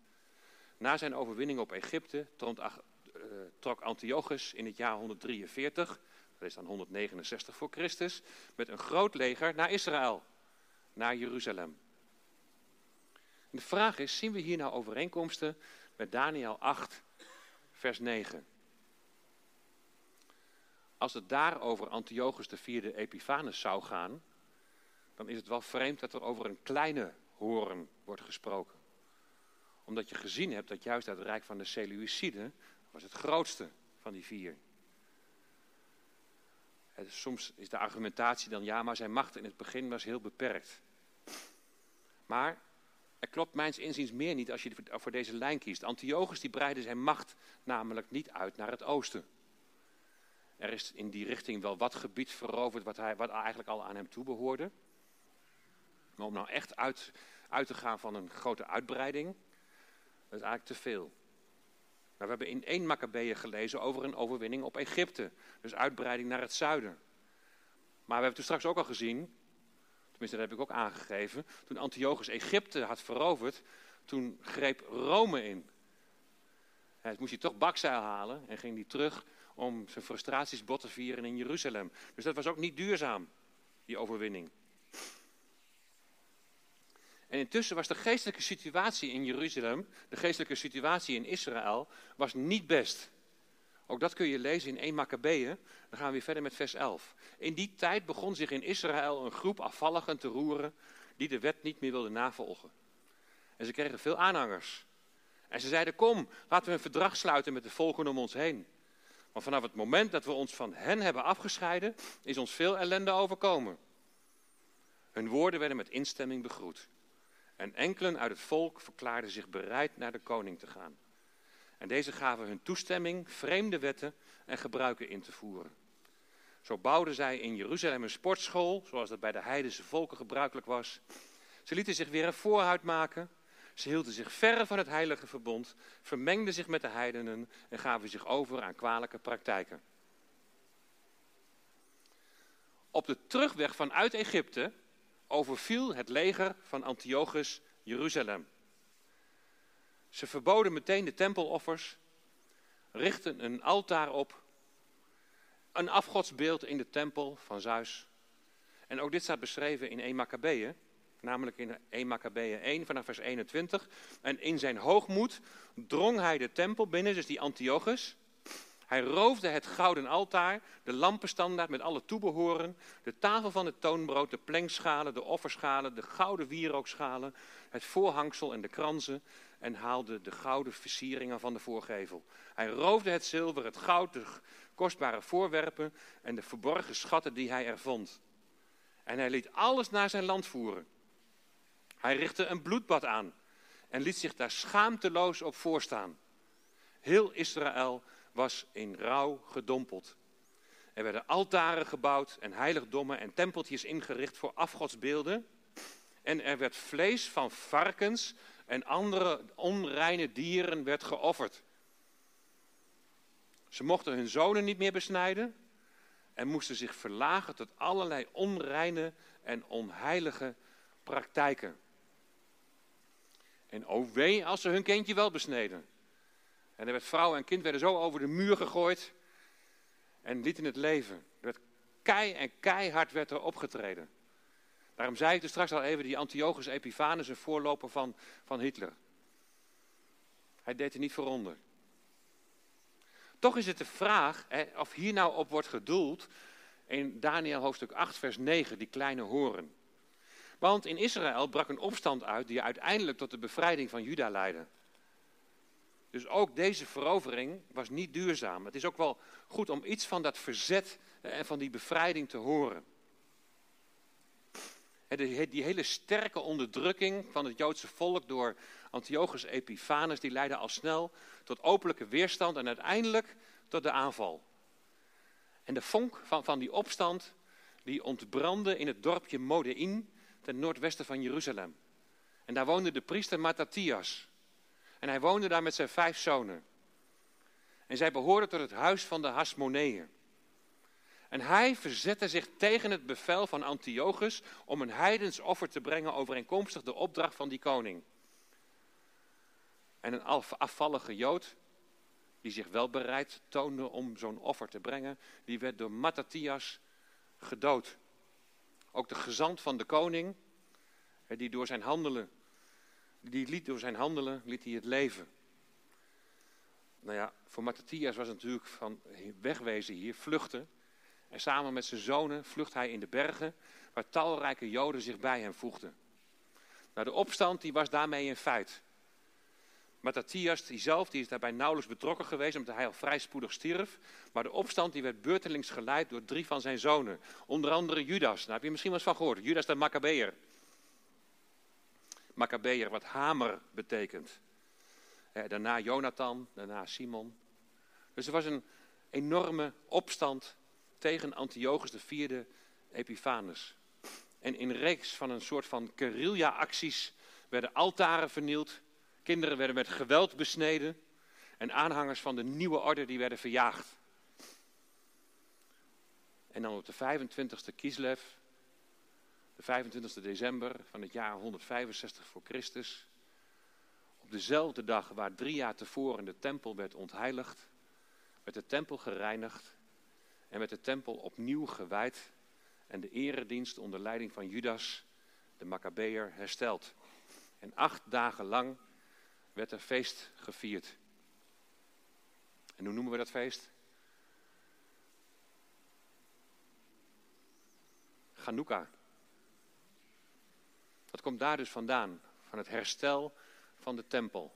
Na zijn overwinning op Egypte trok eh, Antiochus in het jaar 143, dat is dan 169 voor Christus, met een groot leger naar Israël, naar Jeruzalem. de vraag is, zien we hier nou overeenkomsten met Daniel 8, vers 9? Als het daar over Antiochus IV Epiphanes zou gaan, dan is het wel vreemd dat er over een kleine hoorn wordt gesproken. Omdat je gezien hebt dat juist het rijk van de Seleuciden was het grootste van die vier. Soms is de argumentatie dan ja, maar zijn macht in het begin was heel beperkt. Maar er klopt mijns inziens meer niet als je voor deze lijn kiest. Antiochus die breidde zijn macht namelijk niet uit naar het oosten. Er is in die richting wel wat gebied veroverd wat, hij, wat eigenlijk al aan hem toebehoorde. Maar om nou echt uit, te gaan van een grote uitbreiding, dat is eigenlijk te veel. Maar we hebben in één Maccabeeën gelezen over een overwinning op Egypte. Dus uitbreiding naar het zuiden. Maar we hebben toen straks ook al gezien, tenminste dat heb ik ook aangegeven, toen Antiochus Egypte had veroverd, toen greep Rome in. Hij moest hij toch bakzeil halen en ging hij terug om zijn frustraties bot te vieren in Jeruzalem. Dus dat was ook niet duurzaam, die overwinning. En intussen was de geestelijke situatie in Jeruzalem, de geestelijke situatie in Israël, was niet best. Ook dat kun je lezen in 1 Maccabeeën. Dan gaan we weer verder met vers 11. In die tijd begon zich in Israël een groep afvalligen te roeren die de wet niet meer wilden navolgen. En ze kregen veel aanhangers. En ze zeiden, kom, laten we een verdrag sluiten met de volken om ons heen. Want vanaf het moment dat we ons van hen hebben afgescheiden, is ons veel ellende overkomen. Hun woorden werden met instemming begroet. En enkelen uit het volk verklaarden zich bereid naar de koning te gaan. En deze gaven hun toestemming vreemde wetten en gebruiken in te voeren. Zo bouwden zij in Jeruzalem een sportschool, zoals dat bij de heidense volken gebruikelijk was. Ze lieten zich weer een voorhuid maken ze hielden zich verre van het heilige verbond, vermengden zich met de heidenen en gaven zich over aan kwalijke praktijken. Op de terugweg vanuit Egypte overviel het leger van Antiochus Jeruzalem. Ze verboden meteen de tempeloffers, richtten een altaar op, een afgodsbeeld in de tempel van Zeus. En ook dit staat beschreven in 1 Maccabeeën namelijk in 1 Maccabeeën 1 vanaf vers 21. En in zijn hoogmoed drong hij de tempel binnen, dus die Antiochus. Hij roofde het gouden altaar, de lampenstandaard met alle toebehoren, de tafel van het toonbrood, de plenkschalen, de offerschalen, de gouden wierookschalen, het voorhangsel en de kransen en haalde de gouden versieringen van de voorgevel. Hij roofde het zilver, het goud, de kostbare voorwerpen en de verborgen schatten die hij er vond. En hij liet alles naar zijn land voeren. Hij richtte een bloedbad aan en liet zich daar schaamteloos op voorstaan. Heel Israël was in rouw gedompeld. Er werden altaren gebouwd en heiligdommen en tempeltjes ingericht voor afgodsbeelden. En er werd vlees van varkens en andere onreine dieren werd geofferd. Ze mochten hun zonen niet meer besnijden en moesten zich verlagen tot allerlei onreine en onheilige praktijken. En oh wee als ze hun kindje wel besneden. En er werd vrouw en kind werden zo over de muur gegooid en lieten het leven. Er werd kei en keihard werd er opgetreden. Daarom zei ik er straks al even, die Antiochus Epiphanes, een voorloper van, van Hitler. Hij deed er niet voor onder. Toch is het de vraag hè, of hier nou op wordt gedoeld in Daniel hoofdstuk 8, vers 9, die kleine horen. Want in Israël brak een opstand uit die uiteindelijk tot de bevrijding van Juda leidde. Dus ook deze verovering was niet duurzaam. Het is ook wel goed om iets van dat verzet en van die bevrijding te horen. Die hele sterke onderdrukking van het Joodse volk door Antiochus Epiphanes, die leidde al snel tot openlijke weerstand en uiteindelijk tot de aanval. En de vonk van, van die opstand, die ontbrandde in het dorpje Modein, ten noordwesten van Jeruzalem. En daar woonde de priester Mattathias. En hij woonde daar met zijn vijf zonen. En zij behoorden tot het huis van de Hasmoneeën. En hij verzette zich tegen het bevel van Antiochus om een heidens offer te brengen overeenkomstig de opdracht van die koning. En een afvallige Jood, die zich wel bereid toonde om zo'n offer te brengen, die werd door Mattathias gedood. Ook de gezant van de koning, die door zijn handelen, die liet door zijn handelen, liet hij het leven. Nou ja, voor Mattathias was het natuurlijk van wegwezen hier, vluchten. En samen met zijn zonen vlucht hij in de bergen, waar talrijke Joden zich bij hem voegden. Nou, de opstand die was daarmee in feit. Mattathias die zelf die is daarbij nauwelijks betrokken geweest, omdat hij al vrij spoedig stierf. Maar de opstand die werd beurtelings geleid door drie van zijn zonen. Onder andere Judas, daar heb je misschien wel eens van gehoord. Judas de Maccabeer. Maccabeer, wat hamer betekent. daarna Jonathan, daarna Simon. Dus er was een enorme opstand tegen Antiochus IV Epiphanes. En in reeks van een soort van guerrilla-acties werden altaren vernield, kinderen werden met geweld besneden en aanhangers van de nieuwe orde die werden verjaagd. En dan op de 25e Kislev, de 25e december van het jaar 165 voor Christus, op dezelfde dag waar drie jaar tevoren de tempel werd ontheiligd, werd de tempel gereinigd en werd de tempel opnieuw gewijd en de eredienst onder leiding van Judas, de Maccabeer, hersteld. En acht dagen lang werd er feest gevierd. En hoe noemen we dat feest? Chanukka. Dat komt daar dus vandaan, van het herstel van de tempel.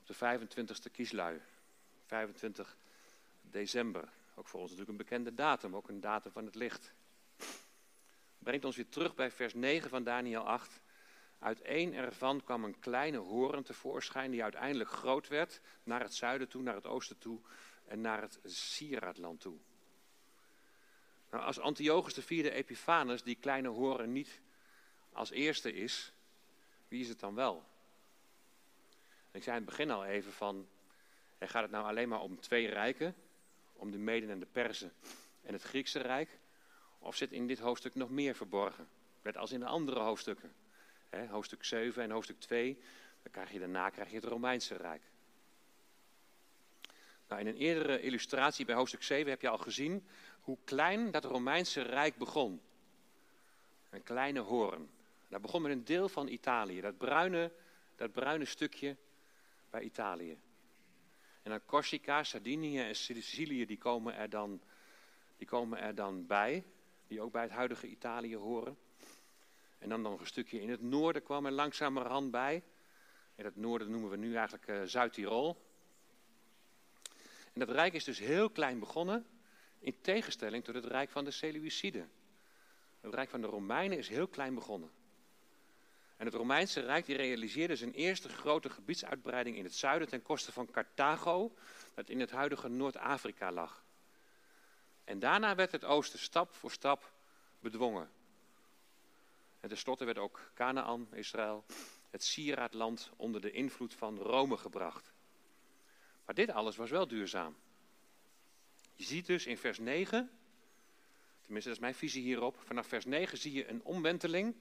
Op de 25e Kislui, 25 december. Ook voor ons natuurlijk een bekende datum, ook een datum van het licht. Brengt ons weer terug bij vers 9 van Daniel 8. Uit één ervan kwam een kleine horen tevoorschijn die uiteindelijk groot werd naar het zuiden toe, naar het oosten toe en naar het Sieraadland toe. Nou, als Antiochus vierde Epiphanes die kleine horen niet als eerste is, wie is het dan wel? Ik zei in het begin al even van, gaat het nou alleen maar om twee rijken, om de Meden en de Perzen en het Griekse Rijk? Of zit in dit hoofdstuk nog meer verborgen? Net als in de andere hoofdstukken. Hoofdstuk 7 en hoofdstuk 2, dan krijg je daarna krijg je het Romeinse Rijk. Nou, in een eerdere illustratie bij hoofdstuk 7 heb je al gezien hoe klein dat Romeinse Rijk begon. Een kleine hoorn. Dat begon met een deel van Italië, dat bruine, dat bruine stukje bij Italië. En dan Corsica, Sardinië en Sicilië, die komen, er dan, die komen er dan bij. Die ook bij het huidige Italië horen. En dan nog een stukje in het noorden kwam er langzamerhand bij. En dat noorden noemen we nu eigenlijk uh, Zuid-Tirol. En dat rijk is dus heel klein begonnen. In tegenstelling tot het rijk van de Seleuciden. Het rijk van de Romeinen is heel klein begonnen. En het Romeinse Rijk die realiseerde zijn eerste grote gebiedsuitbreiding in het zuiden ten koste van Carthago, dat in het huidige Noord-Afrika lag. En daarna werd het oosten stap voor stap bedwongen. En tenslotte werd ook Canaan, Israël, het sieraadland onder de invloed van Rome gebracht. Maar dit alles was wel duurzaam. Je ziet dus in vers 9, tenminste dat is mijn visie hierop, vanaf vers 9 zie je een omwenteling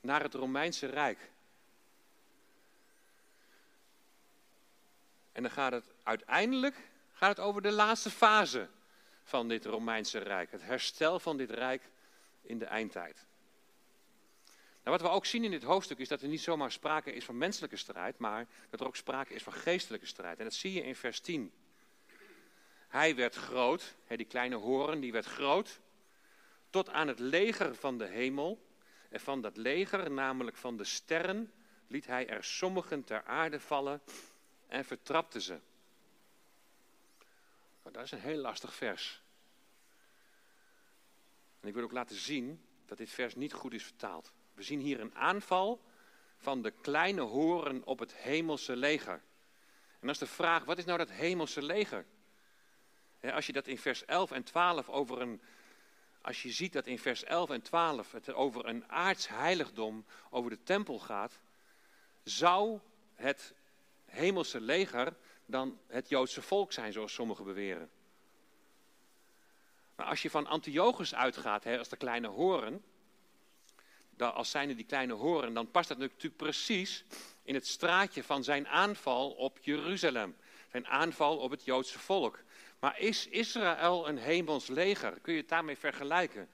naar het Romeinse Rijk. En dan gaat het uiteindelijk gaat het over de laatste fase van dit Romeinse Rijk. Het herstel van dit Rijk in de eindtijd. Nou, wat we ook zien in dit hoofdstuk is dat er niet zomaar sprake is van menselijke strijd, maar dat er ook sprake is van geestelijke strijd. En dat zie je in vers 10. Hij werd groot, die kleine horen, die werd groot, tot aan het leger van de hemel En van dat leger, namelijk van de sterren, liet hij er sommigen ter aarde vallen en vertrapte ze. Nou, dat is een heel lastig vers. En ik wil ook laten zien dat dit vers niet goed is vertaald. We zien hier een aanval van de kleine horen op het hemelse leger. En dat is de vraag, wat is nou dat hemelse leger? Als je dat in vers 11 en 12 over een. Als je ziet dat in vers 11 en 12 het over een aards heiligdom, over de tempel gaat, zou het hemelse leger dan het Joodse volk zijn, zoals sommigen beweren. Maar als je van Antiochus uitgaat, als de kleine horen, als zijnde die kleine horen, dan past dat natuurlijk precies in het straatje van zijn aanval op Jeruzalem. Zijn aanval op het Joodse volk. Maar is Israël een hemels leger? Kun je het daarmee vergelijken?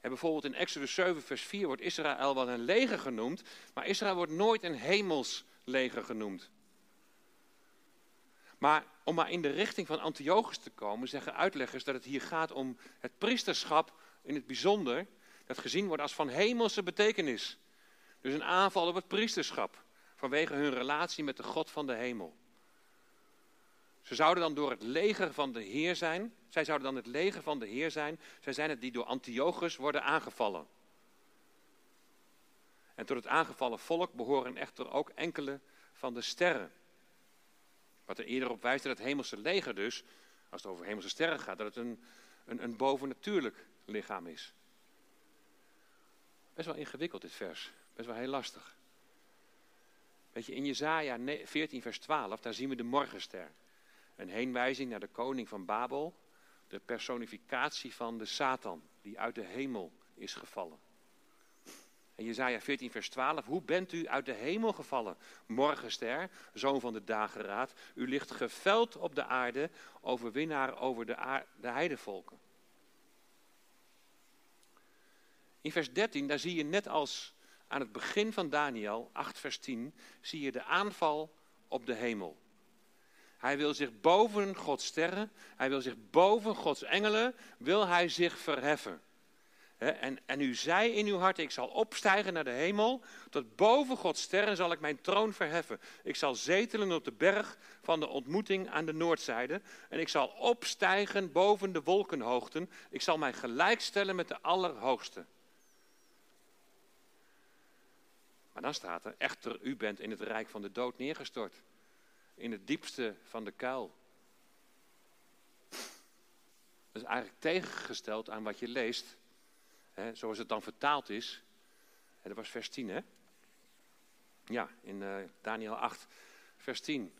En bijvoorbeeld in Exodus 7, vers 4 wordt Israël wel een leger genoemd, maar Israël wordt nooit een hemels leger genoemd. Maar om maar in de richting van Antiochus te komen, zeggen uitleggers dat het hier gaat om het priesterschap in het bijzonder, dat gezien wordt als van hemelse betekenis. Dus een aanval op het priesterschap, vanwege hun relatie met de God van de hemel. Ze zouden dan door het leger van de Heer zijn. Zij zouden dan het leger van de Heer zijn. Zij zijn het die door Antiochus worden aangevallen. En tot het aangevallen volk behoren echter ook enkele van de sterren. Wat er eerder op wijst dat het hemelse leger dus, als het over hemelse sterren gaat, dat het een, een, een bovennatuurlijk lichaam is. Best wel ingewikkeld dit vers, best wel heel lastig. Weet je, in Jezaja 14 vers 12, daar zien we de morgenster. Een heenwijzing naar de koning van Babel, de personificatie van de Satan, die uit de hemel is gevallen. En Jezaja 14 vers 12, hoe bent u uit de hemel gevallen, morgenster, zoon van de dageraad? U ligt geveld op de aarde, overwinnaar over de, de heidevolken. In vers 13, daar zie je net als aan het begin van Daniel, 8 vers 10, zie je de aanval op de hemel. Hij wil zich boven Gods sterren, hij wil zich boven Gods engelen, wil hij zich verheffen. En, en u zei in uw hart, ik zal opstijgen naar de hemel, tot boven Gods sterren zal ik mijn troon verheffen. Ik zal zetelen op de berg van de ontmoeting aan de noordzijde. En ik zal opstijgen boven de wolkenhoogten. Ik zal mij gelijkstellen met de Allerhoogste. Maar dan staat er, echter, u bent in het rijk van de dood neergestort in het diepste van de kuil. Dat is eigenlijk tegengesteld aan wat je leest, hè, zoals het dan vertaald is. dat was vers 10, hè? Ja, in uh, Daniel 8, vers 10.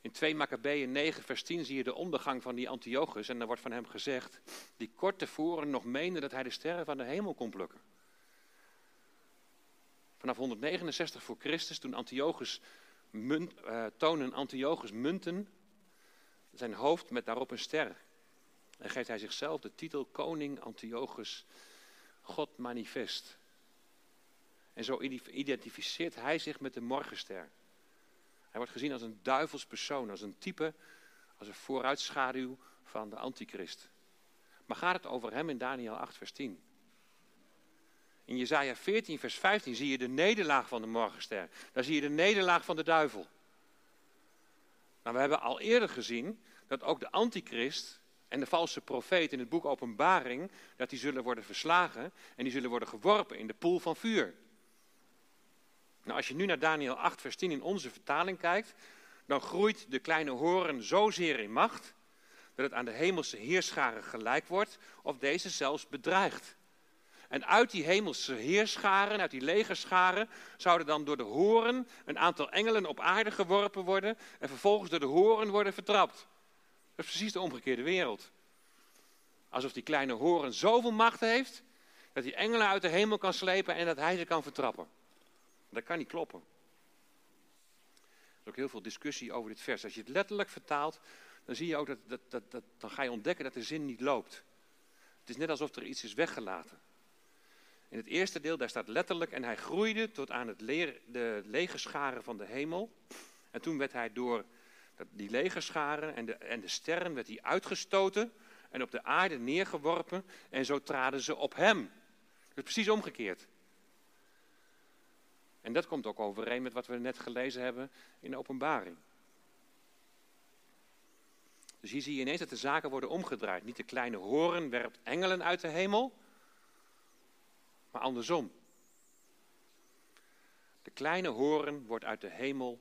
In 2 Maccabeeën 9, vers 10 zie je de ondergang van die Antiochus. En dan wordt van hem gezegd, die kort tevoren nog meende dat hij de sterren van de hemel kon plukken. Vanaf 169 voor Christus, toen Antiochus uh, tonen Antiochus munten zijn hoofd met daarop een ster. En geeft hij zichzelf de titel Koning Antiochus, God manifest. En zo identificeert hij zich met de morgenster. Hij wordt gezien als een duivels persoon, als een type, als een vooruitschaduw van de antichrist. Maar gaat het over hem in Daniel 8, vers 10? In Jesaja 14, vers 15 zie je de nederlaag van de morgenster. Daar zie je de nederlaag van de duivel. Nou, we hebben al eerder gezien dat ook de antichrist en de valse profeet in het boek Openbaring, dat die zullen worden verslagen en die zullen worden geworpen in de poel van vuur. Nou, als je nu naar Daniel 8, vers 10 in onze vertaling kijkt, dan groeit de kleine horen zozeer in macht, dat het aan de hemelse heerscharen gelijk wordt, of deze zelfs bedreigt. En uit die hemelse heerscharen, uit die legerscharen, zouden dan door de horen een aantal engelen op aarde geworpen worden en vervolgens door de horen worden vertrapt. Dat is precies de omgekeerde wereld. Alsof die kleine horen zoveel macht heeft, dat hij engelen uit de hemel kan slepen en dat hij ze kan vertrappen. Dat kan niet kloppen. Er is ook heel veel discussie over dit vers. Als je het letterlijk vertaalt, dan zie je ook dat, dat, dat, dat dan ga je ontdekken dat de zin niet loopt. Het is net alsof er iets is weggelaten. In het eerste deel, daar staat letterlijk, en hij groeide tot aan het de legerscharen van de hemel. En toen werd hij door die legerscharen en de, en de sterren werd hij uitgestoten. en op de aarde neergeworpen en zo traden ze op hem. Dus precies omgekeerd. En dat komt ook overeen met wat we net gelezen hebben in de openbaring. Dus hier zie je ineens dat de zaken worden omgedraaid. Niet de kleine horen werpt engelen uit de hemel, maar andersom. De kleine horen wordt uit de hemel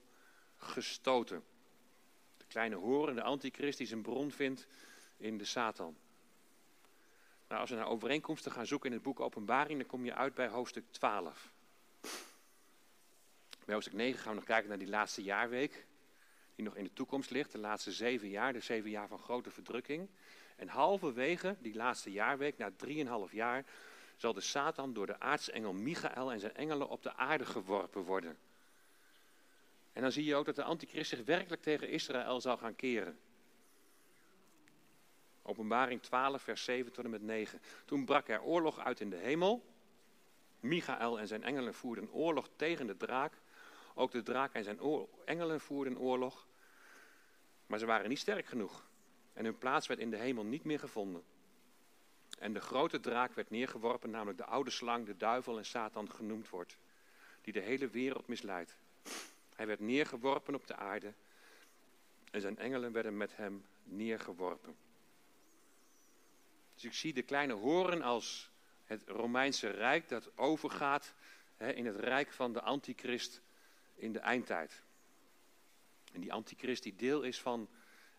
gestoten. De kleine horen, de antichrist, die zijn bron vindt in de Satan. Nou, als we naar overeenkomsten gaan zoeken in het boek Openbaring, dan kom je uit bij hoofdstuk 12. Bij hoofdstuk 9 gaan we nog kijken naar die laatste jaarweek, die nog in de toekomst ligt. De laatste zeven jaar, de zeven jaar van grote verdrukking. En halverwege die laatste jaarweek, na drieënhalf jaar, zal de Satan door de aartsengel Michael en zijn engelen op de aarde geworpen worden. En dan zie je ook dat de antichrist zich werkelijk tegen Israël zal gaan keren. Openbaring 12, vers 7 tot en met 9. Toen brak er oorlog uit in de hemel. Michael en zijn engelen voerden oorlog tegen de draak. Ook de draak en zijn engelen voerden oorlog. Maar ze waren niet sterk genoeg. En hun plaats werd in de hemel niet meer gevonden. En de grote draak werd neergeworpen, namelijk de oude slang, de duivel en Satan genoemd wordt. Die de hele wereld misleidt. Hij werd neergeworpen op de aarde. En zijn engelen werden met hem neergeworpen. Dus ik zie de kleine horen als het Romeinse Rijk dat overgaat in het rijk van de antichrist in de eindtijd. En die antichrist die deel is van,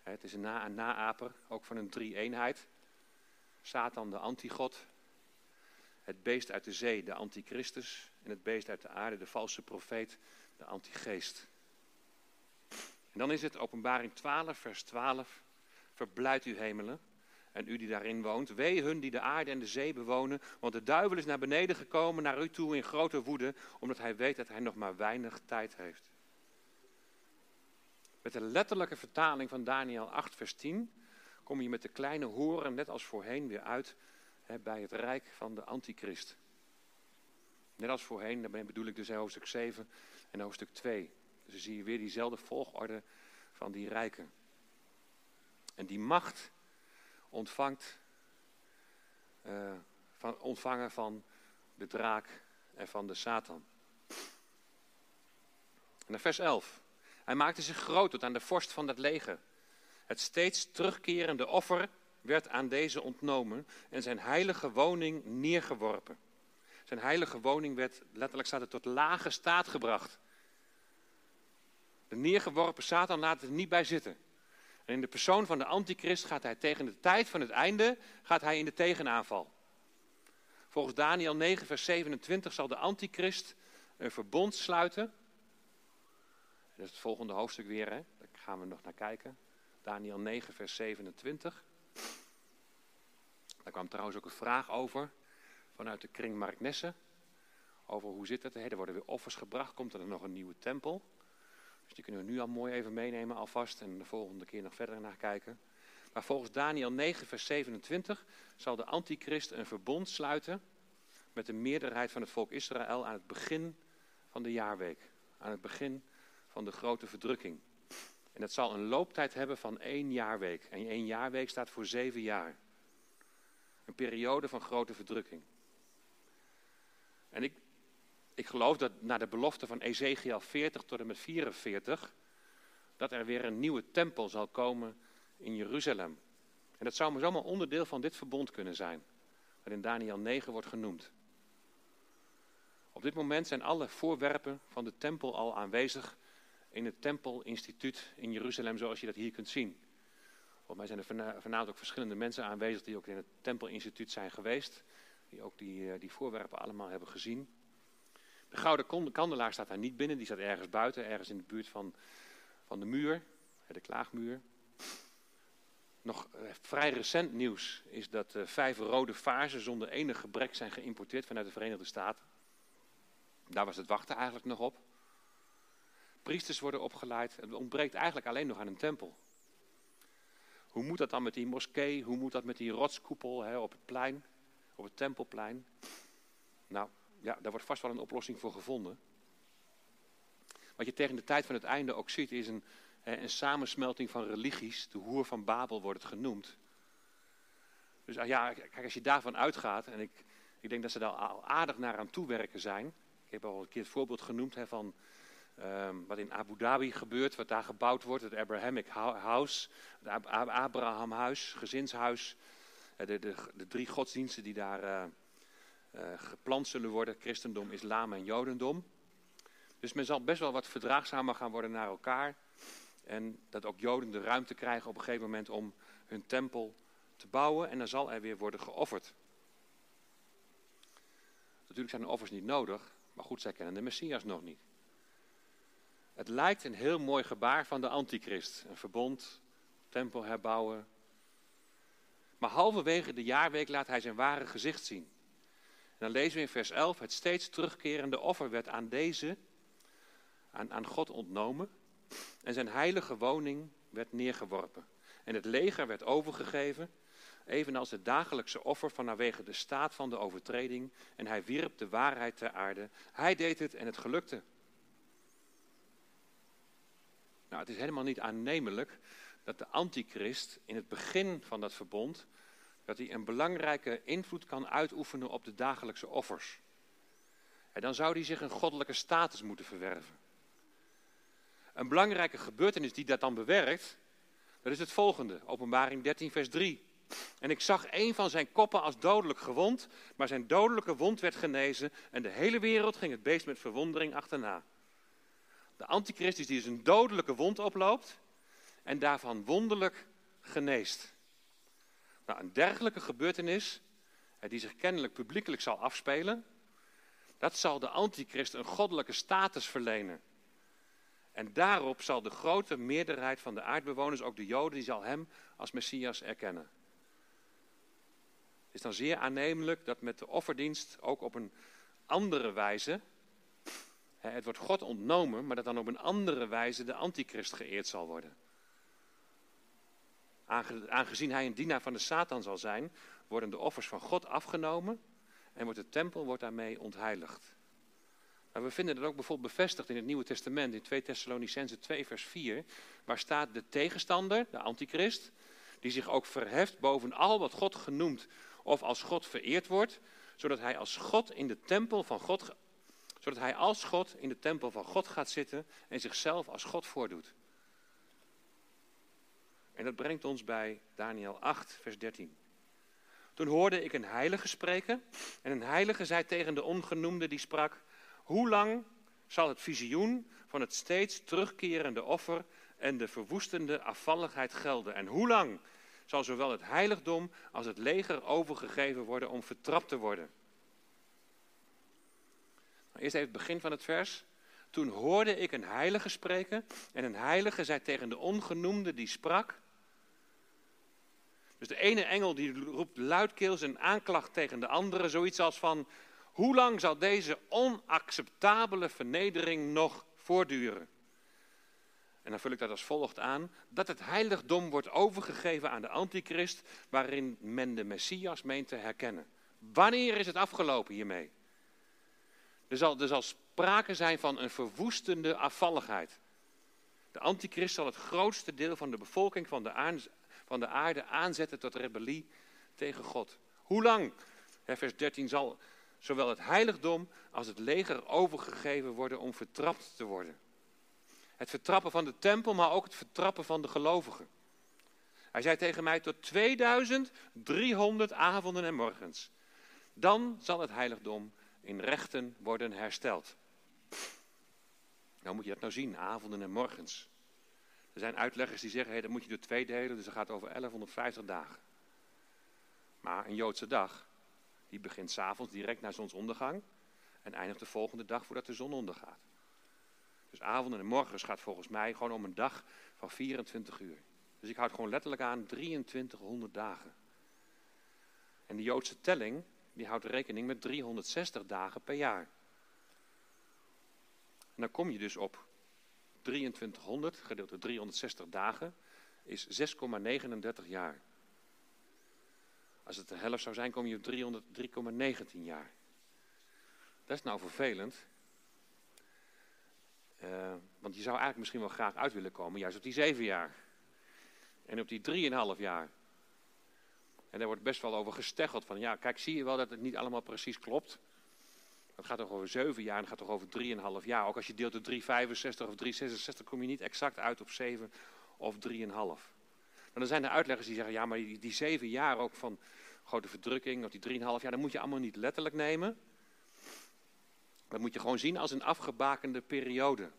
het is een, na, een naaper, ook van een drie-eenheid. Satan de antigod, het beest uit de zee de antichristus en het beest uit de aarde de valse profeet de antigeest. En dan is het openbaring 12 vers 12, verblijft u hemelen en u die daarin woont. Wee hun die de aarde en de zee bewonen, want de duivel is naar beneden gekomen naar u toe in grote woede, omdat hij weet dat hij nog maar weinig tijd heeft. Met de letterlijke vertaling van Daniel 8, vers 10 kom je met de kleine horen, net als voorheen, weer uit hè, bij het rijk van de antichrist. Net als voorheen, daarmee bedoel ik dus hoofdstuk 7 en hoofdstuk 2. Dus dan zie je weer diezelfde volgorde van die rijken. En die macht ontvangt, uh, van, ontvangen van de draak en van de Satan. En vers 11. Hij maakte zich groot tot aan de vorst van dat leger. Het steeds terugkerende offer werd aan deze ontnomen en zijn heilige woning neergeworpen. Zijn heilige woning werd, letterlijk staat het, tot lage staat gebracht. De neergeworpen Satan laat het niet bij zitten. En in de persoon van de antichrist gaat hij tegen de tijd van het einde gaat hij in de tegenaanval. Volgens Daniel 9, vers 27 zal de antichrist een verbond sluiten. Dat is het volgende hoofdstuk weer, hè? daar gaan we nog naar kijken. Daniel 9, vers 27. Daar kwam trouwens ook een vraag over vanuit de kring Marknesse. Over hoe zit het? Er worden weer offers gebracht. Komt er nog een nieuwe tempel? Dus die kunnen we nu al mooi even meenemen alvast en de volgende keer nog verder naar kijken. Maar volgens Daniel 9, vers 27 zal de antichrist een verbond sluiten met de meerderheid van het volk Israël aan het begin van de jaarweek. Aan het begin van de grote verdrukking. En dat zal een looptijd hebben van één jaarweek. En één jaarweek staat voor zeven jaar. Een periode van grote verdrukking. En ik, ik geloof dat na de belofte van Ezekiel 40 tot en met 44, dat er weer een nieuwe tempel zal komen in Jeruzalem. En dat zou maar zomaar onderdeel van dit verbond kunnen zijn, wat in Daniel 9 wordt genoemd. Op dit moment zijn alle voorwerpen van de tempel al aanwezig in het Tempelinstituut in Jeruzalem, zoals je dat hier kunt zien. Volgens mij zijn er vanavond ook verschillende mensen aanwezig die ook in het Tempelinstituut zijn geweest. Die ook die, eh, die voorwerpen allemaal hebben gezien. De gouden kandelaar staat daar niet binnen, die staat ergens buiten, ergens in de buurt van, van de muur, de klaagmuur. Nog eh, vrij recent nieuws is dat uh, vijf rode vaarzen zonder enig gebrek zijn geïmporteerd vanuit de Verenigde Staten. Daar was het wachten eigenlijk nog op. Priesters worden opgeleid. Het ontbreekt eigenlijk alleen nog aan een tempel. Hoe moet dat dan met die moskee? Hoe moet dat met die rotskoepel hè, op het plein, op het tempelplein? Nou, ja, daar wordt vast wel een oplossing voor gevonden. Wat je tegen de tijd van het einde ook ziet, is een, een samensmelting van religies. De hoer van Babel wordt het genoemd. Dus ah, ja, kijk, als je daarvan uitgaat, en ik, ik denk dat ze daar al aardig naar aan toewerken zijn. Ik heb al een keer het voorbeeld genoemd hè, van ehm, wat in Abu Dhabi gebeurt, wat daar gebouwd wordt, het Abrahamic House, het Abraham Huis, gezinshuis. De, de, de drie godsdiensten die daar uh, gepland zullen worden, christendom, islam en jodendom. Dus men zal best wel wat verdraagzamer gaan worden naar elkaar. En dat ook Joden de ruimte krijgen op een gegeven moment om hun tempel te bouwen. En dan zal er weer worden geofferd. Natuurlijk zijn de offers niet nodig, maar goed, zij kennen de Messias nog niet. Het lijkt een heel mooi gebaar van de antichrist. Een verbond, tempel herbouwen. Maar halverwege de jaarweek laat hij zijn ware gezicht zien. En dan lezen we in vers 11, het steeds terugkerende offer werd aan deze, aan, aan God ontnomen. En zijn heilige woning werd neergeworpen. En het leger werd overgegeven, evenals het dagelijkse offer vanwege de staat van de overtreding. En hij wierp de waarheid ter aarde. Hij deed het en het gelukte. Nou, het is helemaal niet aannemelijk dat de antichrist in het begin van dat verbond, dat hij een belangrijke invloed kan uitoefenen op de dagelijkse offers. En dan zou hij zich een goddelijke status moeten verwerven. Een belangrijke gebeurtenis die dat dan bewerkt, dat is het volgende. Openbaring 13, vers 3. En ik zag een van zijn koppen als dodelijk gewond, maar zijn dodelijke wond werd genezen en de hele wereld ging het beest met verwondering achterna. De antichrist is die dus een dodelijke wond oploopt en daarvan wonderlijk geneest. Nou, een dergelijke gebeurtenis, die zich kennelijk publiekelijk zal afspelen, dat zal de antichrist een goddelijke status verlenen. En daarop zal de grote meerderheid van de aardbewoners, ook de Joden, die zal hem als Messias erkennen. Het is dan zeer aannemelijk dat met de offerdienst ook op een andere wijze, het wordt God ontnomen, maar dat dan op een andere wijze de antichrist geëerd zal worden. Aangezien hij een dienaar van de Satan zal zijn, worden de offers van God afgenomen en wordt de tempel wordt daarmee ontheiligd. Maar we vinden dat ook bijvoorbeeld bevestigd in het Nieuwe Testament, in 2 Thessalonicense 2 vers 4, waar staat de tegenstander, de antichrist, die zich ook verheft boven al wat God genoemd of als God vereerd wordt, zodat hij als God in de tempel van God, zodat hij als God in de tempel van God gaat zitten en zichzelf als God voordoet. En dat brengt ons bij Daniel 8, vers 13. Toen hoorde ik een heilige spreken en een heilige zei tegen de ongenoemde die sprak, hoe lang zal het visioen van het steeds terugkerende offer en de verwoestende afvalligheid gelden? En hoe lang zal zowel het heiligdom als het leger overgegeven worden om vertrapt te worden? Eerst even het begin van het vers. Toen hoorde ik een heilige spreken en een heilige zei tegen de ongenoemde die sprak. Dus de ene engel die roept luidkeels een aanklacht tegen de andere, zoiets als van, hoe lang zal deze onacceptabele vernedering nog voortduren? En dan vul ik dat als volgt aan: dat het heiligdom wordt overgegeven aan de antichrist, waarin men de messias meent te herkennen. Wanneer is het afgelopen hiermee? Er zal, er zal sprake zijn van een verwoestende afvalligheid. De antichrist zal het grootste deel van de bevolking van de, van de aarde aanzetten tot rebellie tegen God. Hoe lang? Vers 13 zal zowel het heiligdom als het leger overgegeven worden om vertrapt te worden. Het vertrappen van de tempel, maar ook het vertrappen van de gelovigen. Hij zei tegen mij tot 2300 avonden en morgens. Dan zal het heiligdom in rechten worden hersteld. Nou moet je dat nou zien, avonden en morgens. Er zijn uitleggers die zeggen, hey, dat moet je door twee delen, dus dat gaat over 1150 dagen. Maar een Joodse dag die begint s'avonds direct na zonsondergang en eindigt de volgende dag voordat de zon ondergaat. Dus avonden en morgens gaat volgens mij gewoon om een dag van 24 uur. Dus ik houd gewoon letterlijk aan 2300 dagen. En de Joodse telling, die houdt rekening met 360 dagen per jaar. En dan kom je dus op 2300 gedeeld door 360 dagen is 6,39 jaar. Als het de helft zou zijn, kom je op 303,19 jaar. Dat is nou vervelend. Uh, want je zou eigenlijk misschien wel graag uit willen komen, juist op die 7 jaar. En op die 3,5 jaar. En daar wordt best wel over gesteggeld van, ja, kijk, zie je wel dat het niet allemaal precies klopt? Het gaat toch over zeven jaar en het gaat toch over drieënhalf jaar. Ook als je deelt door 365 of 366 kom je niet exact uit op zeven of drieënhalf. Maar dan zijn er uitleggers die zeggen, ja, maar die, die zeven jaar ook van grote verdrukking, of die drieënhalf jaar, dat moet je allemaal niet letterlijk nemen. Dat moet je gewoon zien als een afgebakende periode.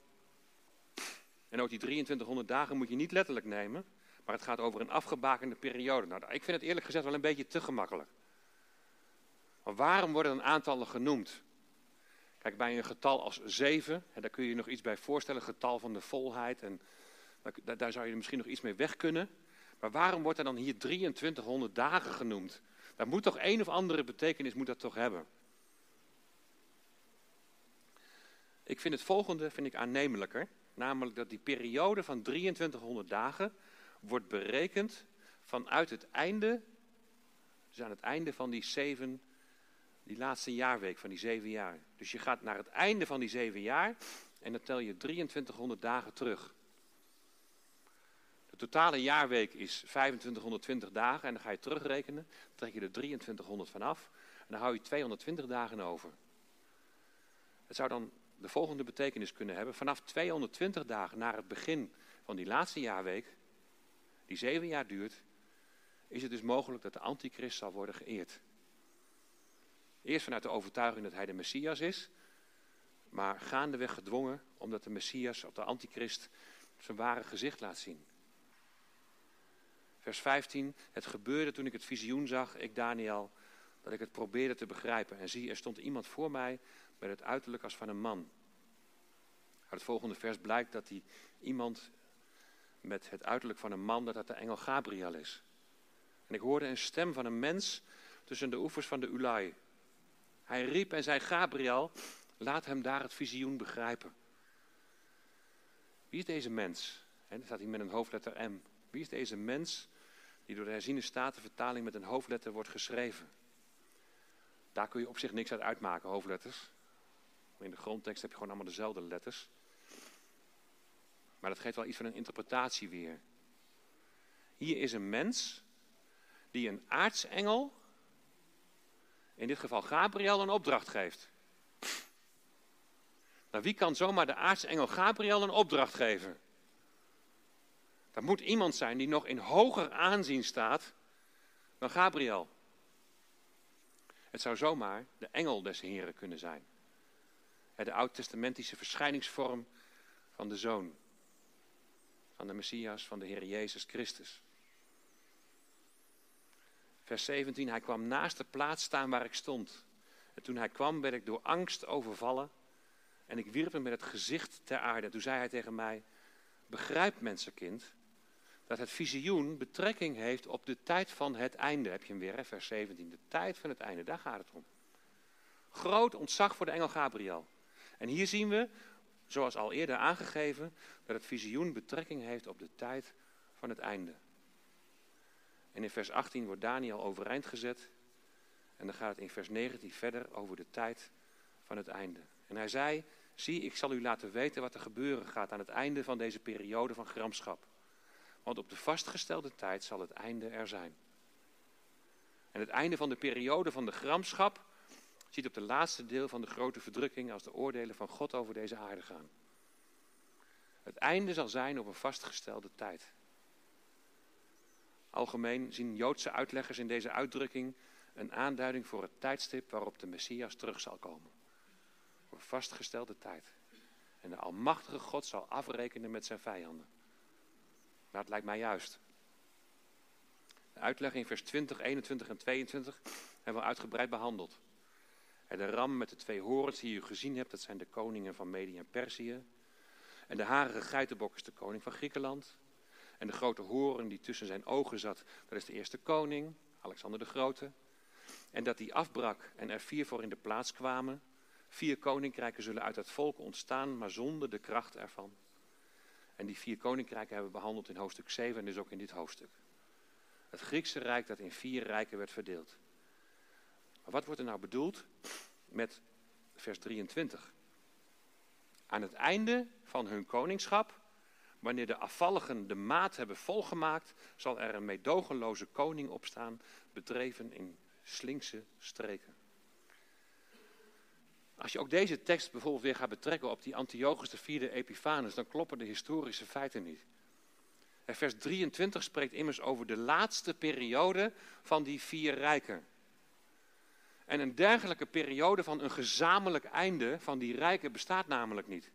En ook die 2300 dagen moet je niet letterlijk nemen, maar het gaat over een afgebakende periode. Nou, ik vind het eerlijk gezegd wel een beetje te gemakkelijk. Maar waarom worden dan aantallen genoemd? Kijk, bij een getal als 7, daar kun je je nog iets bij voorstellen, getal van de volheid. En daar, daar zou je misschien nog iets mee weg kunnen. Maar waarom wordt er dan hier 2300 dagen genoemd? Dat moet toch een of andere betekenis moet dat toch hebben? Ik vind het volgende vind ik aannemelijker. Namelijk dat die periode van 2300 dagen wordt berekend vanuit het einde, dus aan het einde van die zeven, die laatste jaarweek van die zeven jaar. Dus je gaat naar het einde van die zeven jaar en dan tel je 2300 dagen terug. De totale jaarweek is 2520 dagen en dan ga je terugrekenen. Dan trek je er 2300 vanaf en dan hou je 220 dagen over. Het zou dan de volgende betekenis kunnen hebben. Vanaf 220 dagen naar het begin van die laatste jaarweek, die zeven jaar duurt, is het dus mogelijk dat de antichrist zal worden geëerd. Eerst vanuit de overtuiging dat hij de Messias is, maar gaandeweg gedwongen omdat de Messias of de antichrist zijn ware gezicht laat zien. Vers 15, het gebeurde toen ik het visioen zag, ik Daniel, dat ik het probeerde te begrijpen. En zie, er stond iemand voor mij met het uiterlijk als van een man. Uit het volgende vers blijkt dat hij iemand met het uiterlijk van een man, dat dat de engel Gabriel is. En ik hoorde een stem van een mens tussen de oevers van de Ulai. Hij riep en zei, Gabriel, laat hem daar het visioen begrijpen. Wie is deze mens? En staat hij met een hoofdletter M. Wie is deze mens die door de herziene statenvertaling met een hoofdletter wordt geschreven? Daar kun je op zich niks uit uitmaken, hoofdletters. In de grondtekst heb je gewoon allemaal dezelfde letters. Maar dat geeft wel iets van een interpretatie weer. Hier is een mens die een aartsengel, in dit geval Gabriel, een opdracht geeft. Nou, wie kan zomaar de aartsengel Gabriel een opdracht geven? Dat moet iemand zijn die nog in hoger aanzien staat dan Gabriel. Het zou zomaar de engel des Heren kunnen zijn. De oud-testamentische verschijningsvorm van de Zoon. Van de Messias, van de Heer Jezus Christus. Vers 17, hij kwam naast de plaats staan waar ik stond. En toen hij kwam, werd ik door angst overvallen. En ik wierp hem met het gezicht ter aarde. Toen zei hij tegen mij, begrijp mensenkind, dat het visioen betrekking heeft op de tijd van het einde. Heb je hem weer, vers 17. De tijd van het einde, daar gaat het om. Groot ontzag voor de engel Gabriel. En hier zien we, zoals al eerder aangegeven, dat het visioen betrekking heeft op de tijd van het einde. En in vers 18 wordt Daniel overeind gezet. En dan gaat het in vers 19 verder over de tijd van het einde. En hij zei, zie, ik zal u laten weten wat er gebeuren gaat aan het einde van deze periode van gramschap. Want op de vastgestelde tijd zal het einde er zijn. En het einde van de periode van de gramschap ziet op de laatste deel van de grote verdrukking als de oordelen van God over deze aarde gaan. Het einde zal zijn op een vastgestelde tijd. Algemeen zien Joodse uitleggers in deze uitdrukking een aanduiding voor het tijdstip waarop de Messias terug zal komen. Op een vastgestelde tijd. En de Almachtige God zal afrekenen met zijn vijanden. Nou, het lijkt mij juist. De uitleg in vers 20, 21 en 22 hebben we uitgebreid behandeld. En de ram met de twee horens die u gezien hebt, dat zijn de koningen van Medië en Perzië. En de harige geitenbok is de koning van Griekenland. En de grote horen die tussen zijn ogen zat, dat is de eerste koning, Alexander de Grote. En dat die afbrak en er vier voor in de plaats kwamen. Vier koninkrijken zullen uit het volk ontstaan, maar zonder de kracht ervan. En die vier koninkrijken hebben we behandeld in hoofdstuk 7 en dus ook in dit hoofdstuk. Het Griekse rijk dat in vier rijken werd verdeeld. Maar wat wordt er nou bedoeld met vers 23? Aan het einde van hun koningschap wanneer de afvalligen de maat hebben volgemaakt, zal er een meedogenloze koning opstaan, bedreven in slinkse streken. Als je ook deze tekst bijvoorbeeld weer gaat betrekken op die Antiochus de vierde Epiphanes, dan kloppen de historische feiten niet. En vers 23 spreekt immers over de laatste periode van die vier rijken. En een dergelijke periode van een gezamenlijk einde van die rijken bestaat namelijk niet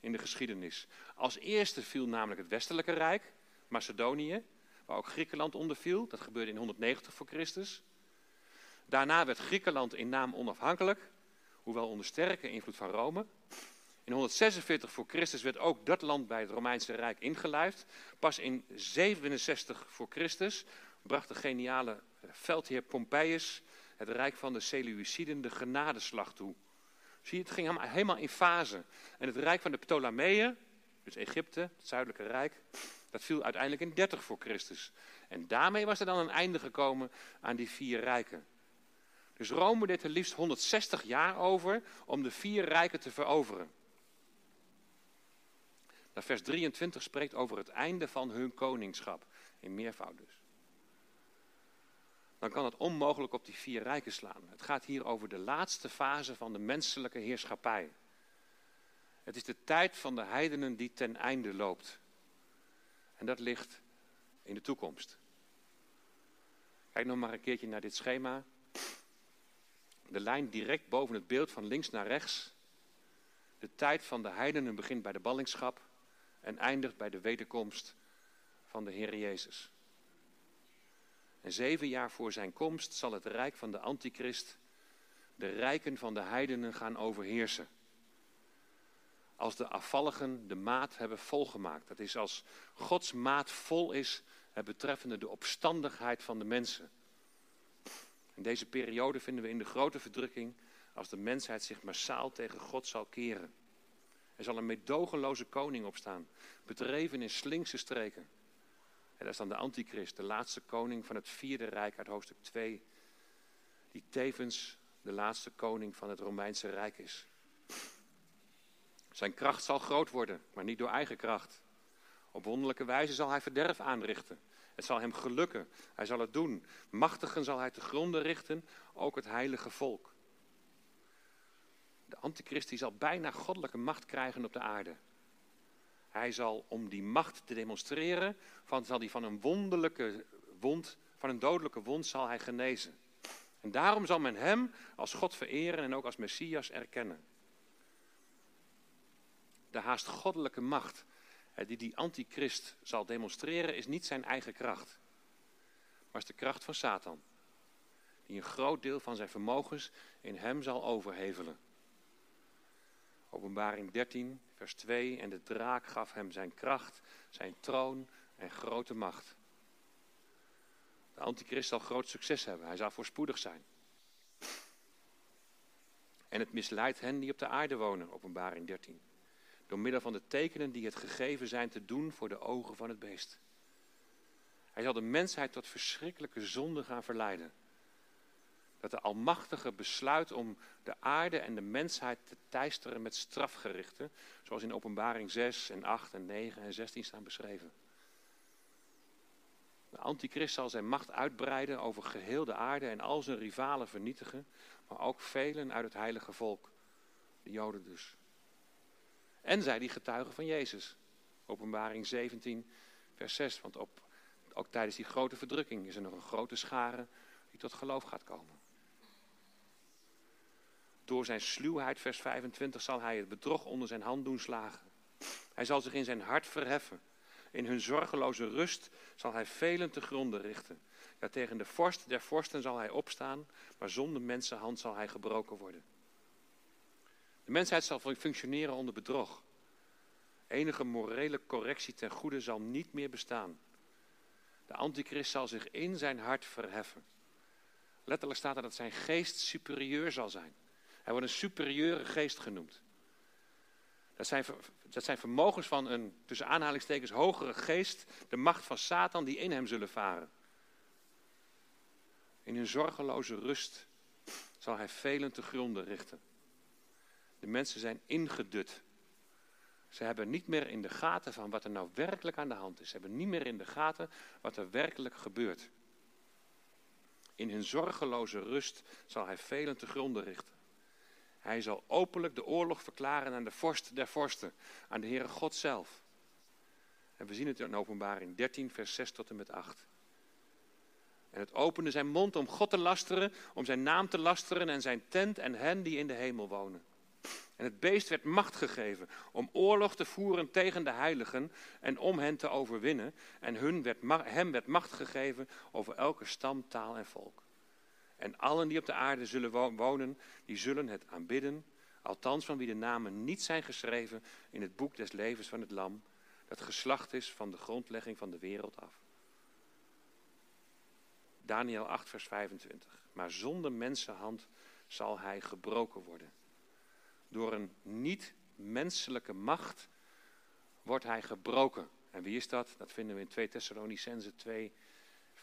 in de geschiedenis. Als eerste viel namelijk het westelijke rijk, Macedonië, waar ook Griekenland onder viel. Dat gebeurde in 190 voor Christus. Daarna werd Griekenland in naam onafhankelijk, hoewel onder sterke invloed van Rome. In 146 voor Christus werd ook dat land bij het Romeinse Rijk ingelijfd. Pas in 67 voor Christus bracht de geniale veldheer Pompeius het rijk van de Seleuciden de genadeslag toe. Zie je, het ging helemaal in fase. En het rijk van de Ptolemeeën, dus Egypte, het zuidelijke rijk, dat viel uiteindelijk in 30 voor Christus. En daarmee was er dan een einde gekomen aan die vier rijken. Dus Rome deed er liefst 160 jaar over om de vier rijken te veroveren. Nou, vers 23 spreekt over het einde van hun koningschap. In meervoud dus. Dan kan het onmogelijk op die vier rijken slaan. Het gaat hier over de laatste fase van de menselijke heerschappij. Het is de tijd van de heidenen die ten einde loopt. En dat ligt in de toekomst. Kijk nog maar een keertje naar dit schema. De lijn direct boven het beeld van links naar rechts. De tijd van de heidenen begint bij de ballingschap en eindigt bij de wederkomst van de Heer Jezus. En zeven jaar voor zijn komst zal het rijk van de antichrist de rijken van de heidenen gaan overheersen. Als de afvalligen de maat hebben volgemaakt. Dat is als Gods maat vol is betreffende de opstandigheid van de mensen. In deze periode vinden we in de grote verdrukking als de mensheid zich massaal tegen God zal keren. Er zal een medogenloze koning opstaan, bedreven in slinkse streken. En daar is dan de antichrist, de laatste koning van het vierde rijk uit hoofdstuk 2, die tevens de laatste koning van het Romeinse Rijk is. Zijn kracht zal groot worden, maar niet door eigen kracht. Op wonderlijke wijze zal hij verderf aanrichten. Het zal hem gelukken. Hij zal het doen. Machtigen zal hij te gronden richten, ook het heilige volk. De antichrist zal bijna goddelijke macht krijgen op de aarde. Hij zal om die macht te demonstreren, van, zal hij van een wonderlijke wond, van een dodelijke wond zal hij genezen. En daarom zal men hem als God vereren en ook als Messias erkennen. De haast goddelijke macht die die antichrist zal demonstreren is niet zijn eigen kracht, maar is de kracht van Satan. Die een groot deel van zijn vermogens in hem zal overhevelen. Openbaring 13, vers 2. En de draak gaf hem zijn kracht, zijn troon en grote macht. De antichrist zal groot succes hebben. Hij zal voorspoedig zijn. En het misleidt hen die op de aarde wonen, openbaring 13. Door middel van de tekenen die het gegeven zijn te doen voor de ogen van het beest. Hij zal de mensheid tot verschrikkelijke zonde gaan verleiden dat de Almachtige besluit om de aarde en de mensheid te teisteren met strafgerichten, zoals in Openbaring 6 en 8 en 9 en 16 staan beschreven. De antichrist zal zijn macht uitbreiden over geheel de aarde en al zijn rivalen vernietigen, maar ook velen uit het heilige volk, de Joden dus. En zij die getuigen van Jezus. Openbaring 17, vers 6. Want op, ook tijdens die grote verdrukking is er nog een grote schare die tot geloof gaat komen. Door zijn sluwheid, vers 25, zal hij het bedrog onder zijn hand doen slagen. Hij zal zich in zijn hart verheffen. In hun zorgeloze rust zal hij velen te gronden richten. Ja, tegen de vorst der vorsten zal hij opstaan, maar zonder mensenhand zal hij gebroken worden. De mensheid zal functioneren onder bedrog. Enige morele correctie ten goede zal niet meer bestaan. De antichrist zal zich in zijn hart verheffen. Letterlijk staat er dat zijn geest superieur zal zijn. Hij wordt een superieure geest genoemd. Dat zijn, dat zijn vermogens van een, tussen aanhalingstekens, hogere geest, de macht van Satan die in hem zullen varen. In hun zorgeloze rust zal hij velen te gronden richten. De mensen zijn ingedut. Ze hebben niet meer in de gaten van wat er nou werkelijk aan de hand is. Ze hebben niet meer in de gaten wat er werkelijk gebeurt. In hun zorgeloze rust zal hij velen te gronden richten. Hij zal openlijk de oorlog verklaren aan de vorst der vorsten, aan de Heere God zelf. En we zien het in openbaring 13, vers 6 tot en met 8. En het opende zijn mond om God te lasteren, om zijn naam te lasteren en zijn tent en hen die in de hemel wonen. En het beest werd macht gegeven om oorlog te voeren tegen de heiligen en om hen te overwinnen. En hun werd, hem werd macht gegeven over elke stam, taal en volk. En allen die op de aarde zullen wonen, die zullen het aanbidden, althans van wie de namen niet zijn geschreven in het boek des levens van het lam, dat geslacht is van de grondlegging van de wereld af. Daniel 8, vers 25. Maar zonder mensenhand zal hij gebroken worden. Door een niet-menselijke macht wordt hij gebroken. En wie is dat? Dat vinden we in 2 Thessalonicense 2,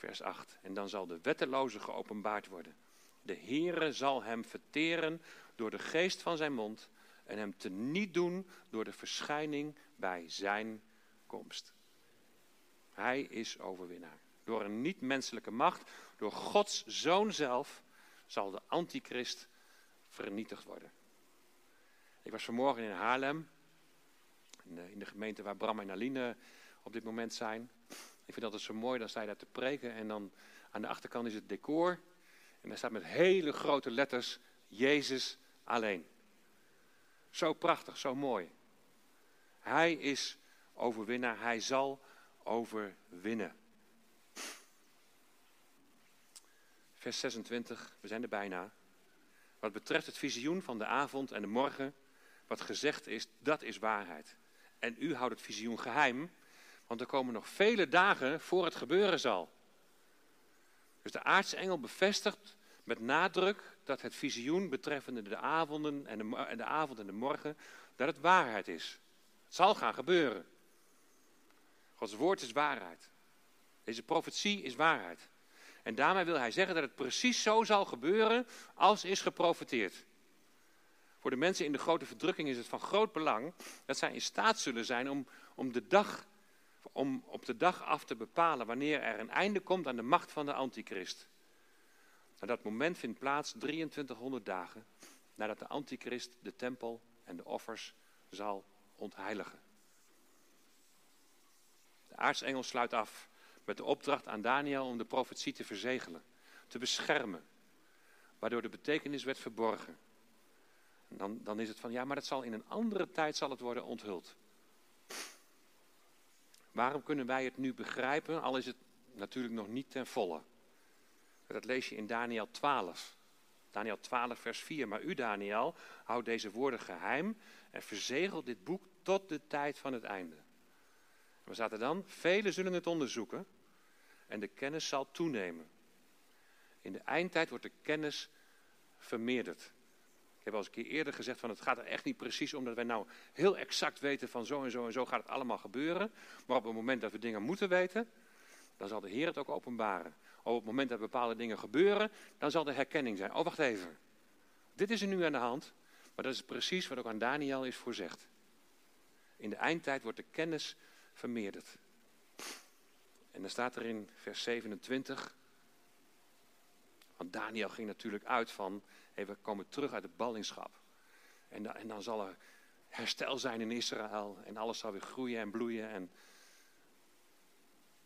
vers 8. En dan zal de wetteloze geopenbaard worden. De Heere zal hem verteren door de geest van zijn mond en hem te niet doen door de verschijning bij zijn komst. Hij is overwinnaar. Door een niet-menselijke macht, door Gods zoon zelf, zal de antichrist vernietigd worden. Ik was vanmorgen in Haarlem, in de, in de gemeente waar Bram en Aline op dit moment zijn. Ik vind altijd zo mooi, dan sta je daar te preken en dan aan de achterkant is het decor. En daar staat met hele grote letters Jezus alleen. Zo prachtig, zo mooi. Hij is overwinnaar, hij zal overwinnen. Vers 26, we zijn er bijna. Wat betreft het visioen van de avond en de morgen, wat gezegd is, dat is waarheid. En u houdt het visioen geheim, want er komen nog vele dagen voor het gebeuren zal. Dus de aardse engel bevestigt met nadruk dat het visioen betreffende de, avonden en de, de avond en de morgen, dat het waarheid is. Het zal gaan gebeuren. Gods woord is waarheid. Deze profetie is waarheid. En daarmee wil hij zeggen dat het precies zo zal gebeuren als is geprofeteerd. Voor de mensen in de grote verdrukking is het van groot belang dat zij in staat zullen zijn om, om, de dag, om op de dag af te bepalen wanneer er een einde komt aan de macht van de antichrist. En dat moment vindt plaats 2300 dagen nadat de antichrist de tempel en de offers zal ontheiligen. De aartsengel sluit af met de opdracht aan Daniel om de profetie te verzegelen, te beschermen, waardoor de betekenis werd verborgen. En dan, dan is het van, ja, maar dat zal in een andere tijd zal het worden onthuld. Waarom kunnen wij het nu begrijpen, al is het natuurlijk nog niet ten volle? Dat lees je in Daniel 12. Daniel 12, vers 4. Maar u, Daniel, houdt deze woorden geheim en verzegelt dit boek tot de tijd van het einde. We zaten dan? Velen zullen het onderzoeken en de kennis zal toenemen. In de eindtijd wordt de kennis vermeerderd. Ik heb al eens een keer eerder gezegd van het gaat er echt niet precies om dat wij nou heel exact weten van zo en zo en zo gaat het allemaal gebeuren. Maar op het moment dat we dingen moeten weten, dan zal de Heer het ook openbaren. Op het moment dat bepaalde dingen gebeuren, dan zal de herkenning zijn. Oh, wacht even. Dit is er nu aan de hand, maar dat is precies wat ook aan Daniel is voorzegd. In de eindtijd wordt de kennis vermeerderd. En dan staat er in vers 27. Want Daniel ging natuurlijk uit van, hey, we komen terug uit de ballingschap. En, dan, en dan zal er herstel zijn in Israël en alles zal weer groeien en bloeien. En,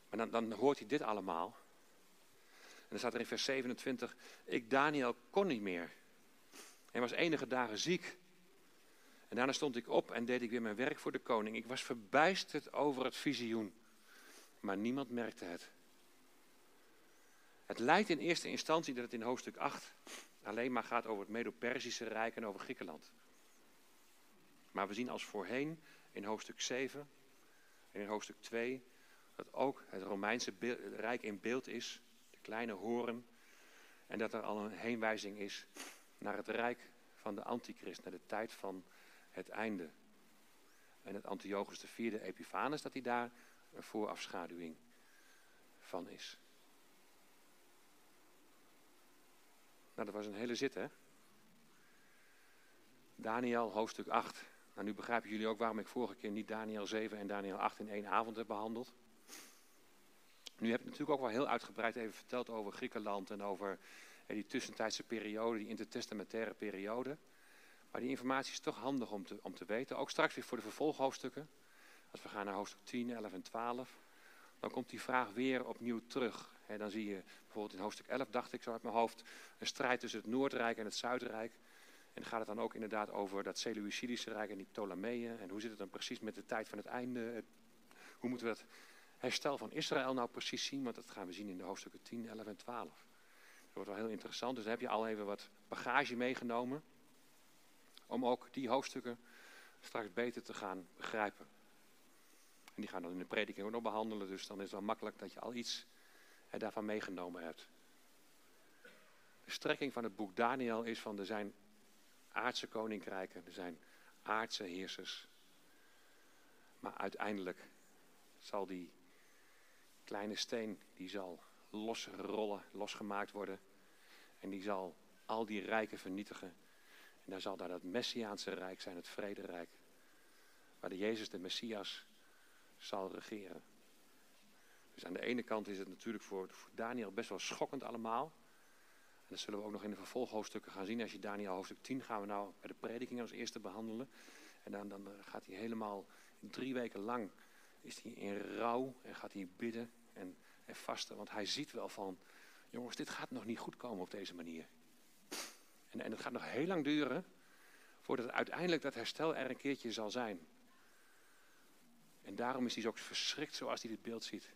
maar dan, dan hoort hij dit allemaal. En dan staat er in vers 27, ik Daniel kon niet meer. Hij was enige dagen ziek. En daarna stond ik op en deed ik weer mijn werk voor de koning. Ik was verbijsterd over het visioen maar niemand merkte het. Het lijkt in eerste instantie dat het in hoofdstuk 8 alleen maar gaat over het Medo-Persische Rijk en over Griekenland. Maar we zien als voorheen in hoofdstuk 7 en in hoofdstuk 2 dat ook het Romeinse Rijk in beeld is, de kleine horen, en dat er al een heenwijzing is naar het Rijk van de Antichrist, naar de tijd van het einde. En het Antiochus IV Epiphanes, dat hij daar een voorafschaduwing van is. Nou, dat was een hele zit, hè? Daniel, hoofdstuk 8. Nou, nu begrijpen jullie ook waarom ik vorige keer niet Daniel 7 en Daniel 8 in één avond heb behandeld. Nu heb ik natuurlijk ook wel heel uitgebreid even verteld over Griekenland en over die tussentijdse periode, die intertestamentaire periode. Maar die informatie is toch handig om te, om te weten. Ook straks weer voor de vervolghoofdstukken. Als we gaan naar hoofdstuk 10, 11 en 12. Dan komt die vraag weer opnieuw terug. Dan zie je bijvoorbeeld in hoofdstuk 11, dacht ik zo uit mijn hoofd, een strijd tussen het Noordrijk en het Zuidrijk. En gaat het dan ook inderdaad over dat Seleucidische Rijk en die Ptolemeeën. En hoe zit het dan precies met de tijd van het einde? Hoe moeten we het herstel van Israël nou precies zien? Want dat gaan we zien in de hoofdstukken 10, 11 en 12. Dat wordt wel heel interessant. Dus dan heb je al even wat bagage meegenomen. Om ook die hoofdstukken straks beter te gaan begrijpen. En die gaan dan in de prediking ook nog behandelen. Dus dan is het wel makkelijk dat je al iets daarvan meegenomen hebt. De strekking van het boek Daniel is van er zijn aardse koninkrijken, er zijn aardse heersers. Maar uiteindelijk zal die kleine steen, die zal losrollen, losgemaakt worden. En die zal al die rijken vernietigen. En dan zal daar dat Messiaanse rijk zijn, het vrederijk. Waar de Jezus, de Messias, zal regeren. Dus aan de ene kant is het natuurlijk voor, Daniel best wel schokkend allemaal. En dat zullen we ook nog in de vervolghoofdstukken gaan zien. Als je Daniel hoofdstuk 10 gaan we nou bij de prediking als eerste behandelen. En dan, dan gaat hij helemaal drie weken lang is hij in rouw en gaat hij bidden en, en vasten. Want hij ziet wel van, jongens, dit gaat nog niet goed komen op deze manier. En, en het gaat nog heel lang duren voordat uiteindelijk dat herstel er een keertje zal zijn. En daarom is hij zo verschrikt zoals hij dit beeld ziet.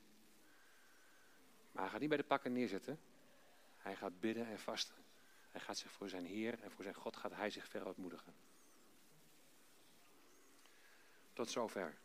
Maar hij gaat niet bij de pakken neerzetten. Hij gaat bidden en vasten. Hij gaat zich voor zijn Heer en voor zijn God gaat hij zich verootmoedigen. Tot zover.